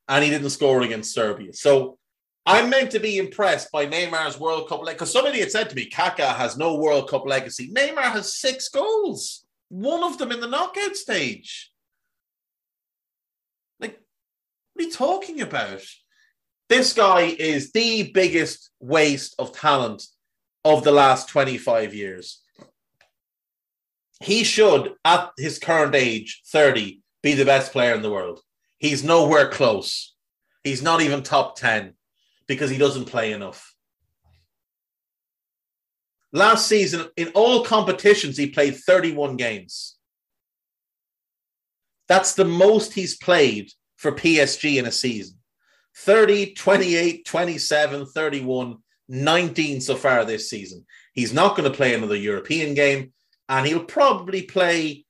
and he didn't score against Serbia. So I'm meant to be impressed by Neymar's World Cup because somebody had said to me, Kaka has no World Cup legacy. Neymar has six goals, one of them in the knockout stage. Like, what are you talking about? This guy is the biggest waste of talent of the last 25 years. He should, at his current age, 30, be the best player in the world. He's nowhere close. He's not even top 10 because he doesn't play enough. Last season, in all competitions, he played 31 games. That's the most he's played for PSG in a season 30, 28, 27, 31, 19 so far this season. He's not going to play another European game, and he'll probably play,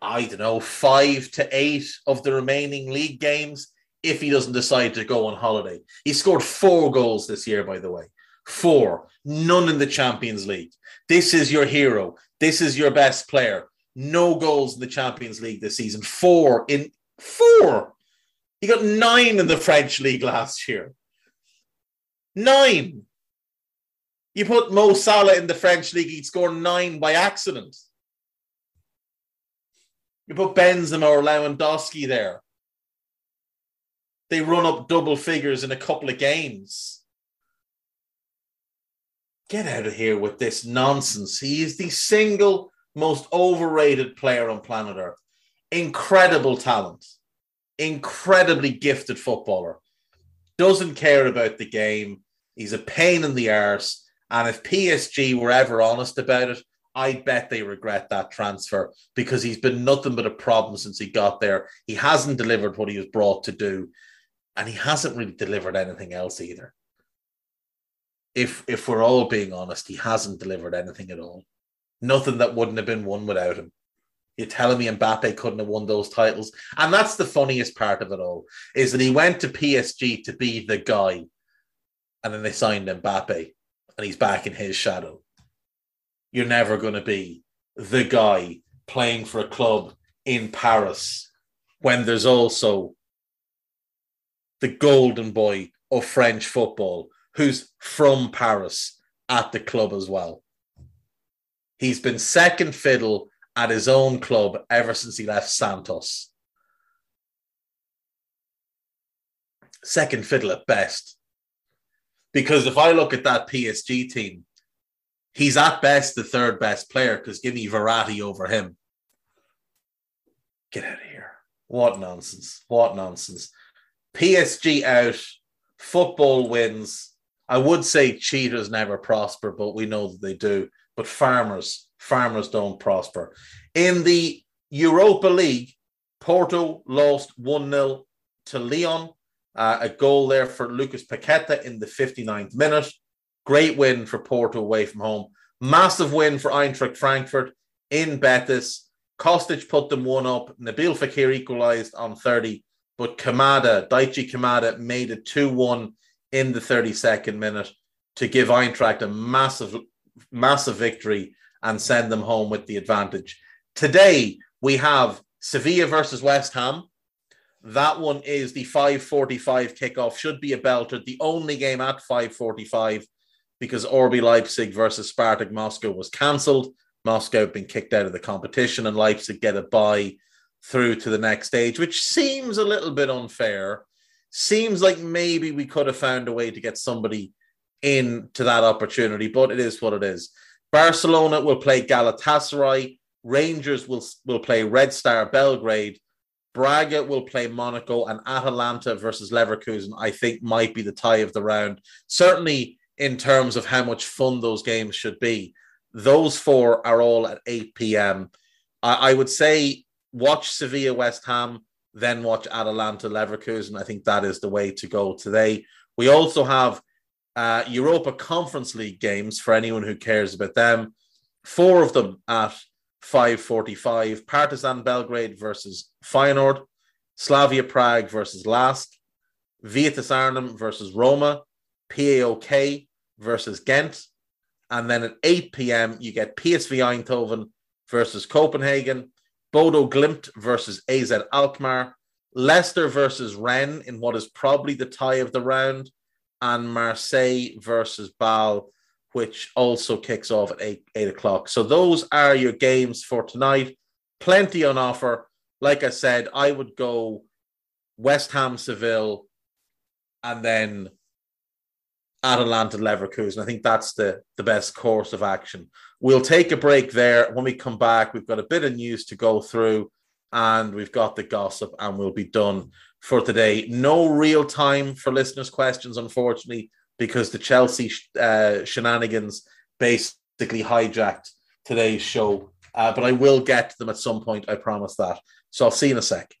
I don't know, five to eight of the remaining league games if he doesn't decide to go on holiday. He scored four goals this year, by the way. Four. None in the Champions League. This is your hero. This is your best player. No goals in the Champions League this season. Four in four. He got nine in the French league last year. Nine. You put Mo Salah in the French league, he'd score nine by accident. You put Benzema or Lewandowski there they run up double figures in a couple of games. Get out of here with this nonsense. He is the single most overrated player on planet Earth. Incredible talent, incredibly gifted footballer. Doesn't care about the game. He's a pain in the arse. And if PSG were ever honest about it, I bet they regret that transfer because he's been nothing but a problem since he got there. He hasn't delivered what he was brought to do, and he hasn't really delivered anything else either. If if we're all being honest, he hasn't delivered anything at all. Nothing that wouldn't have been won without him. You're telling me Mbappe couldn't have won those titles? And that's the funniest part of it all, is that he went to PSG to be the guy, and then they signed Mbappe, and he's back in his shadow. You're never going to be the guy playing for a club in Paris when there's also the golden boy of French football who's from Paris at the club as well. He's been second fiddle at his own club ever since he left Santos. Second fiddle at best. Because if I look at that PSG team, he's at best the third best player because give me Verratti over him. Get out of here. What nonsense. What nonsense. PSG out, football wins. I would say cheaters never prosper, but we know that they do. But farmers, farmers don't prosper. In the Europa League, Porto lost 1 0 to Lyon. Uh, a goal there for Lucas Paqueta in the 59th minute. Great win for Porto away from home. Massive win for Eintracht Frankfurt in Betis. Kostic put them one up. Nabil Fekir equalised on 30, but Kamada, Daichi Kamada, made it 2 1 in the 32nd minute to give Eintracht a massive, massive victory and send them home with the advantage. Today, we have Sevilla versus West Ham. That one is the 5:45 kickoff. Should be a belter. The only game at 5:45 because RB Leipzig versus Spartak Moscow was cancelled. Moscow have been kicked out of the competition, and Leipzig get a bye through to the next stage, which seems a little bit unfair. Seems like maybe we could have found a way to get somebody in to that opportunity, but it is what it is. Barcelona will play Galatasaray. Rangers will, will play Red Star Belgrade. Braga will play Monaco, and Atalanta versus Leverkusen, I think, might be the tie of the round. Certainly, in terms of how much fun those games should be. Those four are all at 8 p.m. I, I would say watch Sevilla West Ham, then watch Atalanta Leverkusen. I think that is the way to go today. We also have uh, Europa Conference League games for anyone who cares about them. Four of them at 5:45. Partizan Belgrade versus Feyenoord, Slavia Prague versus Lask, Vitesse Arnhem versus Roma, PAOK versus Ghent. And then at 8 p.m., you get PSV Eindhoven versus Copenhagen, Bodo Glimt versus AZ Alkmaar, Leicester versus Rennes in what is probably the tie of the round, and Marseille versus Bâle, which also kicks off at 8, 8 o'clock. So those are your games for tonight. Plenty on offer. Like I said, I would go West Ham, Seville, and then Atalanta Leverkusen. I think that's the, the best course of action. We'll take a break there. When we come back, we've got a bit of news to go through and we've got the gossip and we'll be done for today. No real time for listeners' questions, unfortunately, because the Chelsea uh, shenanigans basically hijacked today's show. Uh, but I will get to them at some point, I promise that. So I'll see you in a sec.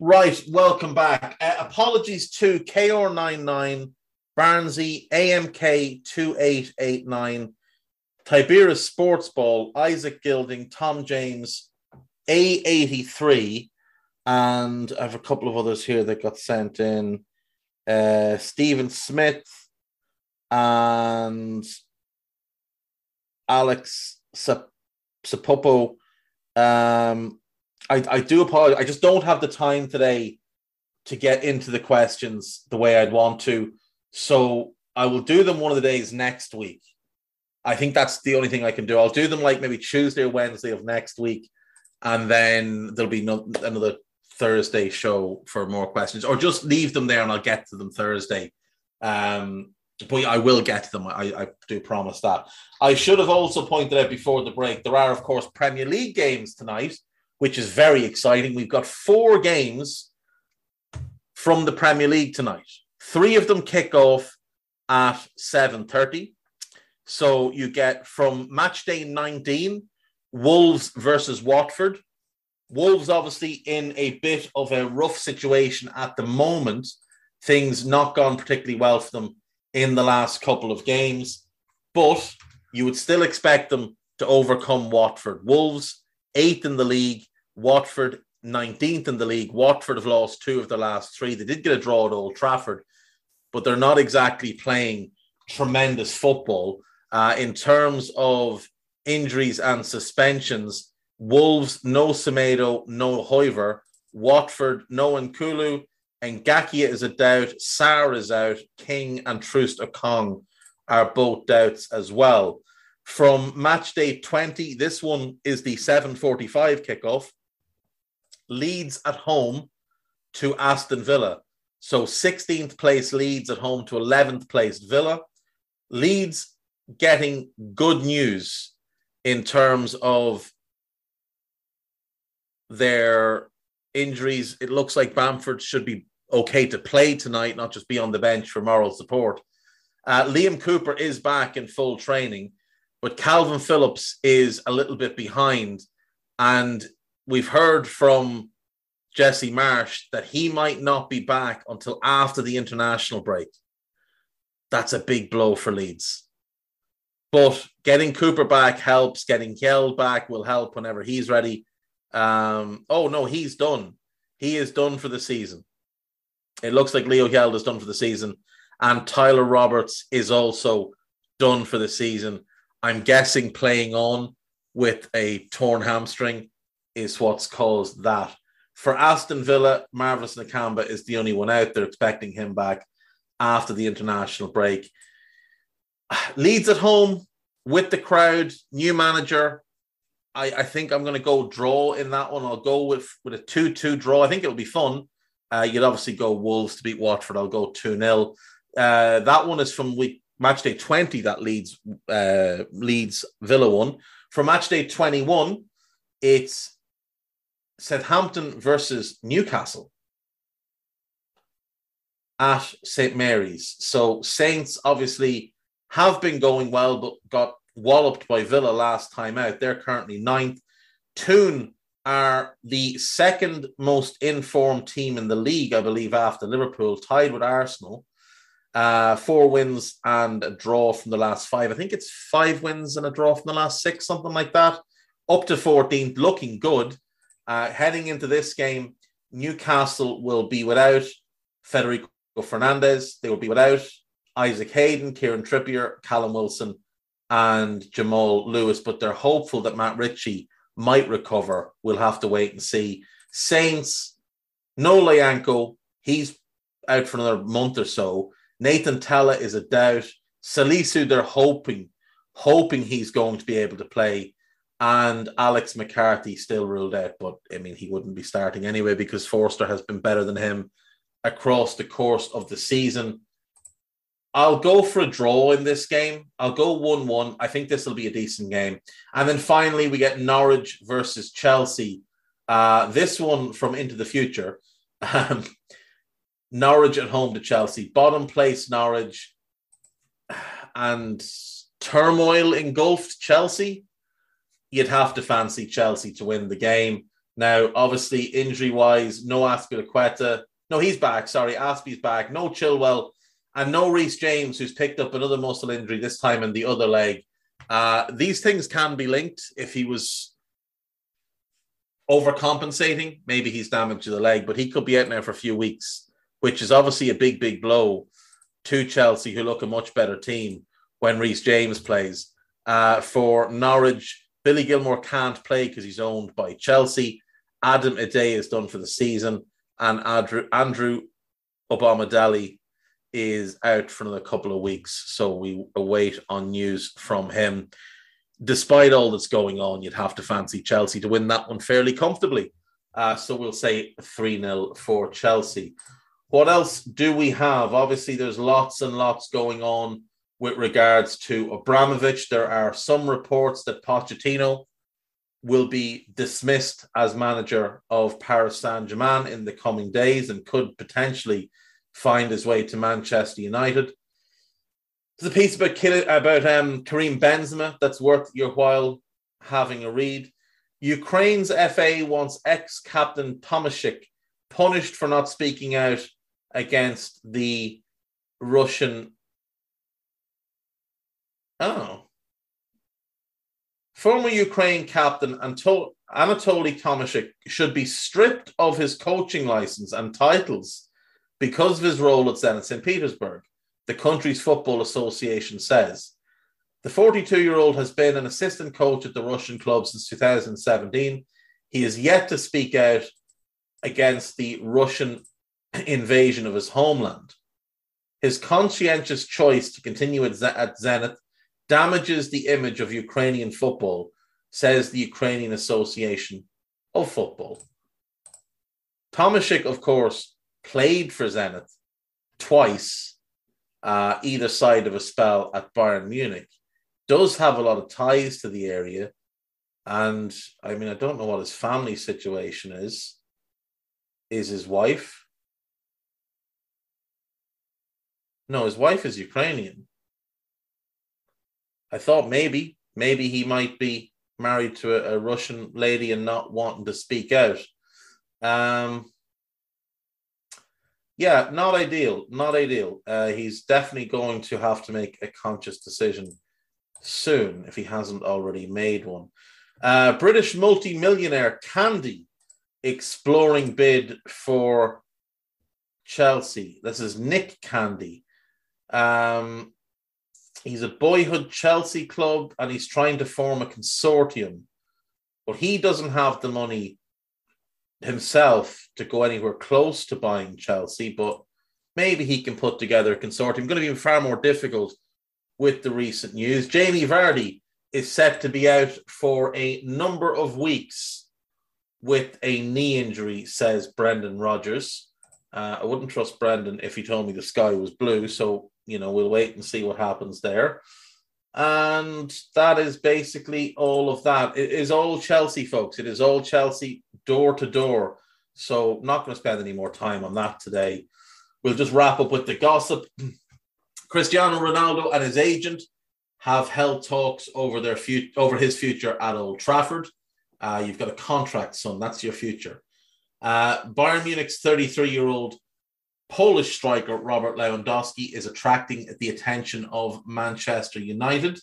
Right, welcome back. Uh, apologies to KR99, Barnsey, AMK2889, Tiberius Sports Ball, Isaac Gilding, Tom James, A83, and I have a couple of others here that got sent in. Uh, Stephen Smith and Alex Sapopo. Um, I, I do apologize. I just don't have the time today to get into the questions the way I'd want to. So I will do them one of the days next week. I think that's the only thing I can do. I'll do them like maybe Tuesday or Wednesday of next week, and then there'll be no, another Thursday show for more questions, or just leave them there and I'll get to them Thursday. Um, but I will get to them. I, I do promise that. I should have also pointed out before the break there are, of course, Premier League games tonight, which is very exciting. We've got four games from the Premier League tonight. Three of them kick off at 7.30. So you get from match day 19, Wolves versus Watford. Wolves obviously in a bit of a rough situation at the moment. Things not gone particularly well for them in the last couple of games, but you would still expect them to overcome Watford. Wolves, eighth in the league, Watford, 19th in the league. Watford have lost two of their last three. They did get a draw at Old Trafford, but they're not exactly playing tremendous football. Uh, in terms of injuries and suspensions, Wolves, no Semedo, no Hoever. Watford, no N'Koulou, Ngakia is a doubt. Sarr is out. King and Troost Ekong are both doubts as well. From match day 20, this one is the 7.45 kickoff. Leeds at home to Aston Villa. So 16th place Leeds at home to 11th place Villa. Leeds getting good news in terms of their injuries. It looks like Bamford should be okay to play tonight, not just be on the bench for moral support. Uh, Liam Cooper is back in full training, but Kalvin Phillips is a little bit behind. And we've heard from Jesse Marsch that he might not be back until after the international break. That's a big blow for Leeds. But getting Cooper back helps. Getting Kjell back will help whenever he's ready. Um, oh, no, he's done. He is done for the season. It looks like Leo Hjelde is done for the season, and Tyler Roberts is also done for the season. I'm guessing playing on with a torn hamstring is what's caused that. For Aston Villa, Marvelous Nakamba is the only one out. They're expecting him back after the international break. Leeds at home with the crowd, new manager. I, I think I'm going to go draw in that one. I'll go with, with a 2 2 draw. I think it'll be fun. Uh, you'd obviously go Wolves to beat Watford. I'll go 2 0. Uh, that one is from week match day 20 that Leeds uh, Leeds Villa one. For match day 21, it's Southampton versus Newcastle at St. Mary's. So Saints obviously have been going well, but got walloped by Villa last time out. They're currently ninth. Toon are the second most informed team in the league, I believe, after Liverpool, tied with Arsenal. Uh, four wins and a draw from the last five. I think it's five wins and a draw from the last six, something like that. Up to 14th, looking good. Uh, heading into this game, Newcastle will be without Federico Fernandez. They will be without Isaac Hayden, Kieran Trippier, Callum Wilson, and Jamal Lewis. But they're hopeful that Matt Ritchie might recover. We'll have to wait and see. Saints, no Lyanco. He's out for another month or so. Nathan Tella is a doubt. Salisu, they're hoping, hoping he's going to be able to play. And Alex McCarthy still ruled out, but I mean, he wouldn't be starting anyway because Forster has been better than him across the course of the season. I'll go for a draw in this game. I'll go 1 1. I think this will be a decent game. And then finally, we get Norwich versus Chelsea. Uh, this one from Into the Future. Um, Norwich at home to Chelsea. Bottom place, Norwich. And turmoil engulfed Chelsea. You'd have to fancy Chelsea to win the game. Now, obviously, injury wise, no Azpilicueta. No, he's back. Sorry, Azpi's back. No Chilwell and no Reece James, who's picked up another muscle injury this time in the other leg. Uh, these things can be linked. If he was overcompensating, maybe he's damaged the leg, but he could be out now for a few weeks, which is obviously a big, big blow to Chelsea, who look a much better team when Reece James plays. Uh, for Norwich, Billy Gilmour can't play because he's owned by Chelsea. Adam Idah is done for the season, and Andrew, Andrew Obama is out for another couple of weeks. So we await on news from him. Despite all that's going on, you'd have to fancy Chelsea to win that one fairly comfortably. Uh, so we'll say 3 0 for Chelsea. What else do we have? Obviously, there's lots and lots going on with regards to Abramovich. There are some reports that Pochettino will be dismissed as manager of Paris Saint Germain in the coming days and could potentially find his way to Manchester United. There's a piece about about um, Karim Benzema that's worth your while having a read. Ukraine's FA wants ex-captain Tymoshchuk punished for not speaking out against the Russian. Oh. Former Ukraine captain Anatoly Tymoshchuk should be stripped of his coaching license and titles because of his role at Zenit St. Petersburg, the country's football association says. The 42 year old has been an assistant coach at the Russian club since 2017. He is yet to speak out against the Russian invasion of his homeland. His conscientious choice to continue at, Zenit damages the image of Ukrainian football, says the Ukrainian Association of Football. Tymoshchuk, of course, played for Zenit twice, uh, either side of a spell at Bayern Munich. Does have a lot of ties to the area. And I mean, I don't know what his family situation is. Is his wife? No, his wife is Ukrainian. I thought maybe, maybe he might be married to a, a Russian lady and not wanting to speak out. Um, yeah, not ideal. Not ideal. Uh, he's definitely going to have to make a conscious decision soon if he hasn't already made one. Uh, British multi-millionaire Candy exploring bid for Chelsea. This is Nick Candy. Um, he's a boyhood Chelsea club and he's trying to form a consortium, but he doesn't have the money himself to go anywhere close to buying Chelsea, but maybe he can put together a consortium. Going to be far more difficult with the recent news. Jamie Vardy is set to be out for a number of weeks with a knee injury, says Brendan Rodgers. Uh, I wouldn't trust Brendan if he told me the sky was blue. So, you know, we'll wait and see what happens there. And that is basically all of that. It is all Chelsea, folks. It is all Chelsea door to door. So, not going to spend any more time on that today. We'll just wrap up with the gossip. Cristiano Ronaldo and his agent have held talks over their future, over his future at Old Trafford. Uh, you've got a contract, son. That's your future. Uh, Bayern Munich's 33 year old Polish striker Robert Lewandowski is attracting the attention of Manchester United.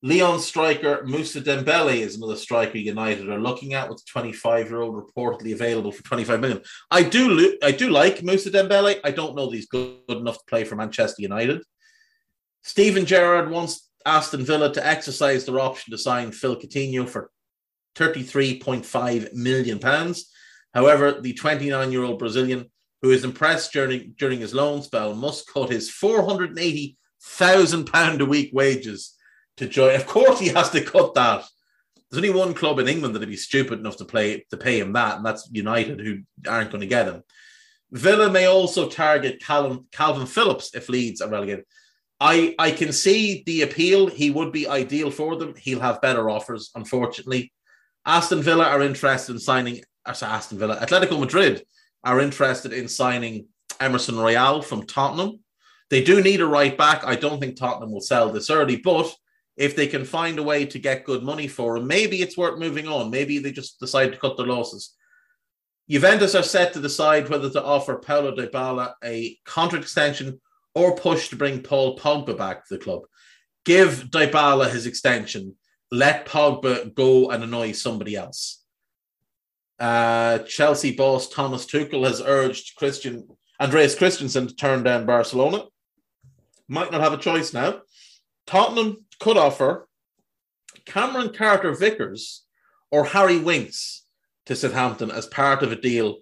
Lyon striker Moussa Dembele is another striker United are looking at, with 25 year old reportedly available for 25 million. I do, I do like Moussa Dembele. I don't know that he's good enough to play for Manchester United. Steven Gerrard wants Aston Villa to exercise their option to sign Phil Coutinho for 33.5 million pounds. However, the 29 year old Brazilian, who is impressed during, during his loan spell, must cut his 480,000 pound a week wages to join. Of course, he has to cut that. There's only one club in England that'd be stupid enough to play to pay him that, and that's United, who aren't going to get him. Villa may also target Kalvin, Kalvin Phillips if Leeds are relegated. I, I can see the appeal. He would be ideal for them. He'll have better offers, unfortunately. Aston Villa are interested in signing uh, Aston Villa, Atletico Madrid are interested in signing Emerson Royal from Tottenham. They do need a right back. I don't think Tottenham will sell this early, but if they can find a way to get good money for him, maybe it's worth moving on. Maybe they just decide to cut their losses. Juventus are set to decide whether to offer Paulo Dybala a contract extension or push to bring Paul Pogba back to the club. Give Dybala his extension. Let Pogba go and annoy somebody else. Uh, Chelsea boss Thomas Tuchel has urged Christian Andreas Christensen to turn down Barcelona. Might not have a choice now. Tottenham could offer Cameron Carter Vickers or Harry Winks to Southampton as part of a deal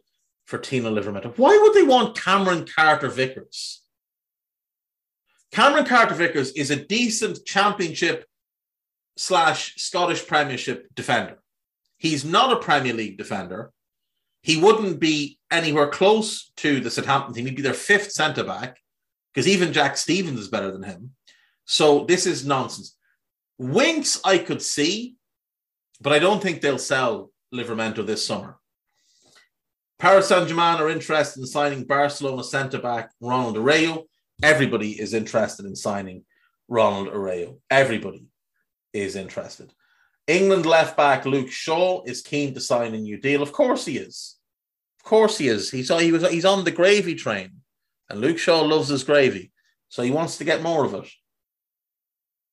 for Tino Livramento. Why would they want Cameron Carter Vickers? Cameron Carter Vickers is a decent championship slash Scottish Premiership defender. He's not a Premier League defender. He wouldn't be anywhere close to the Southampton team. He'd be their fifth centre back because even Jack Stephens is better than him. So this is nonsense. Winks, I could see, but I don't think they'll sell Livramento this summer. Paris Saint Germain are interested in signing Barcelona centre back Ronald Araujo. Everybody is interested in signing Ronald Araujo. Everybody is interested. England left back Luke Shaw is keen to sign a new deal. Of course he is. Of course he is. He's he was he's on the gravy train, and Luke Shaw loves his gravy, so he wants to get more of it.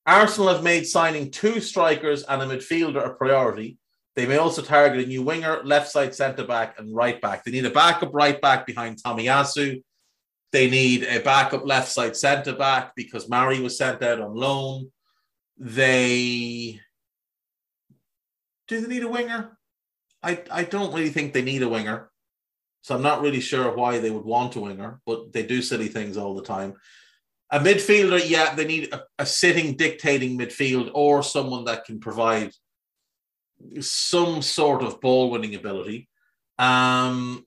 Arsenal have made signing two strikers and a midfielder a priority. They may also target a new winger, left side centre back, and right back. They need a backup right back behind Tomiyasu. They need a backup left side centre back because Mari was sent out on loan. They do they need a winger? I, I don't really think they need a winger. So I'm not really sure why they would want a winger, but they do silly things all the time. A midfielder, yeah, they need a, a sitting, dictating midfield or someone that can provide some sort of ball winning ability. Um,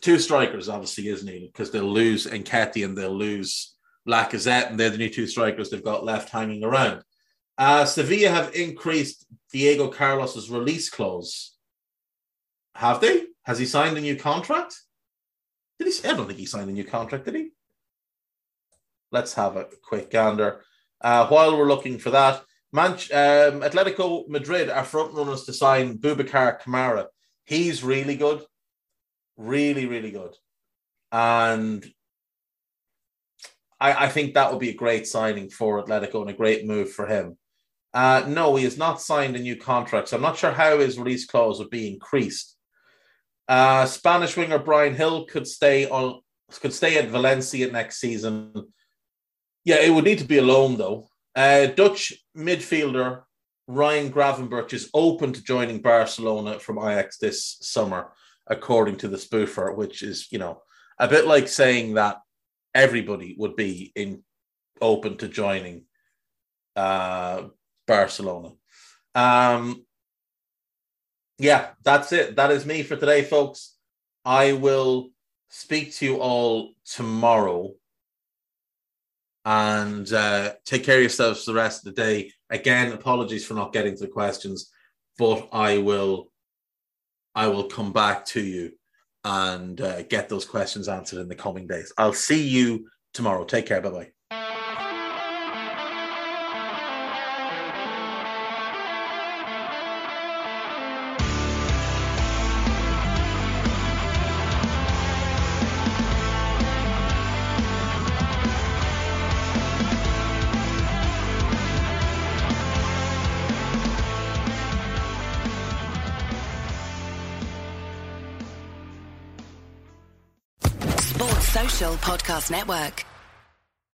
two strikers obviously is needed because they'll lose Nketiah and they'll lose Lacazette, and they're the new two strikers they've got left hanging around. Uh, Sevilla have increased Diego Carlos's release clause. Have they? Has he signed a new contract? Did he? I don't think he signed a new contract. Did he? Let's have a quick gander. Uh, while we're looking for that, Manch- um, Atletico Madrid are front runners to sign Boubacar Kamara. He's really good, really, really good, and I, I think that would be a great signing for Atletico and a great move for him. Uh, no, he has not signed a new contract, so I'm not sure how his release clause would be increased. Uh, Spanish winger Bryan Gil could stay on could stay at Valencia next season. Yeah, it would need to be a loan though. Uh, Dutch midfielder Ryan Gravenberch is open to joining Barcelona from Ajax this summer, according to the spoofer, which is, you know, a bit like saying that everybody would be in open to joining uh, Barcelona. Um, yeah, that's it. That is me for today, folks. I will speak to you all tomorrow and uh, take care of yourselves for the rest of the day. Again, apologies for not getting to the questions, but I will, I will come back to you and uh, get those questions answered in the coming days. I'll see you tomorrow. Take care. Bye bye. Podcast Network.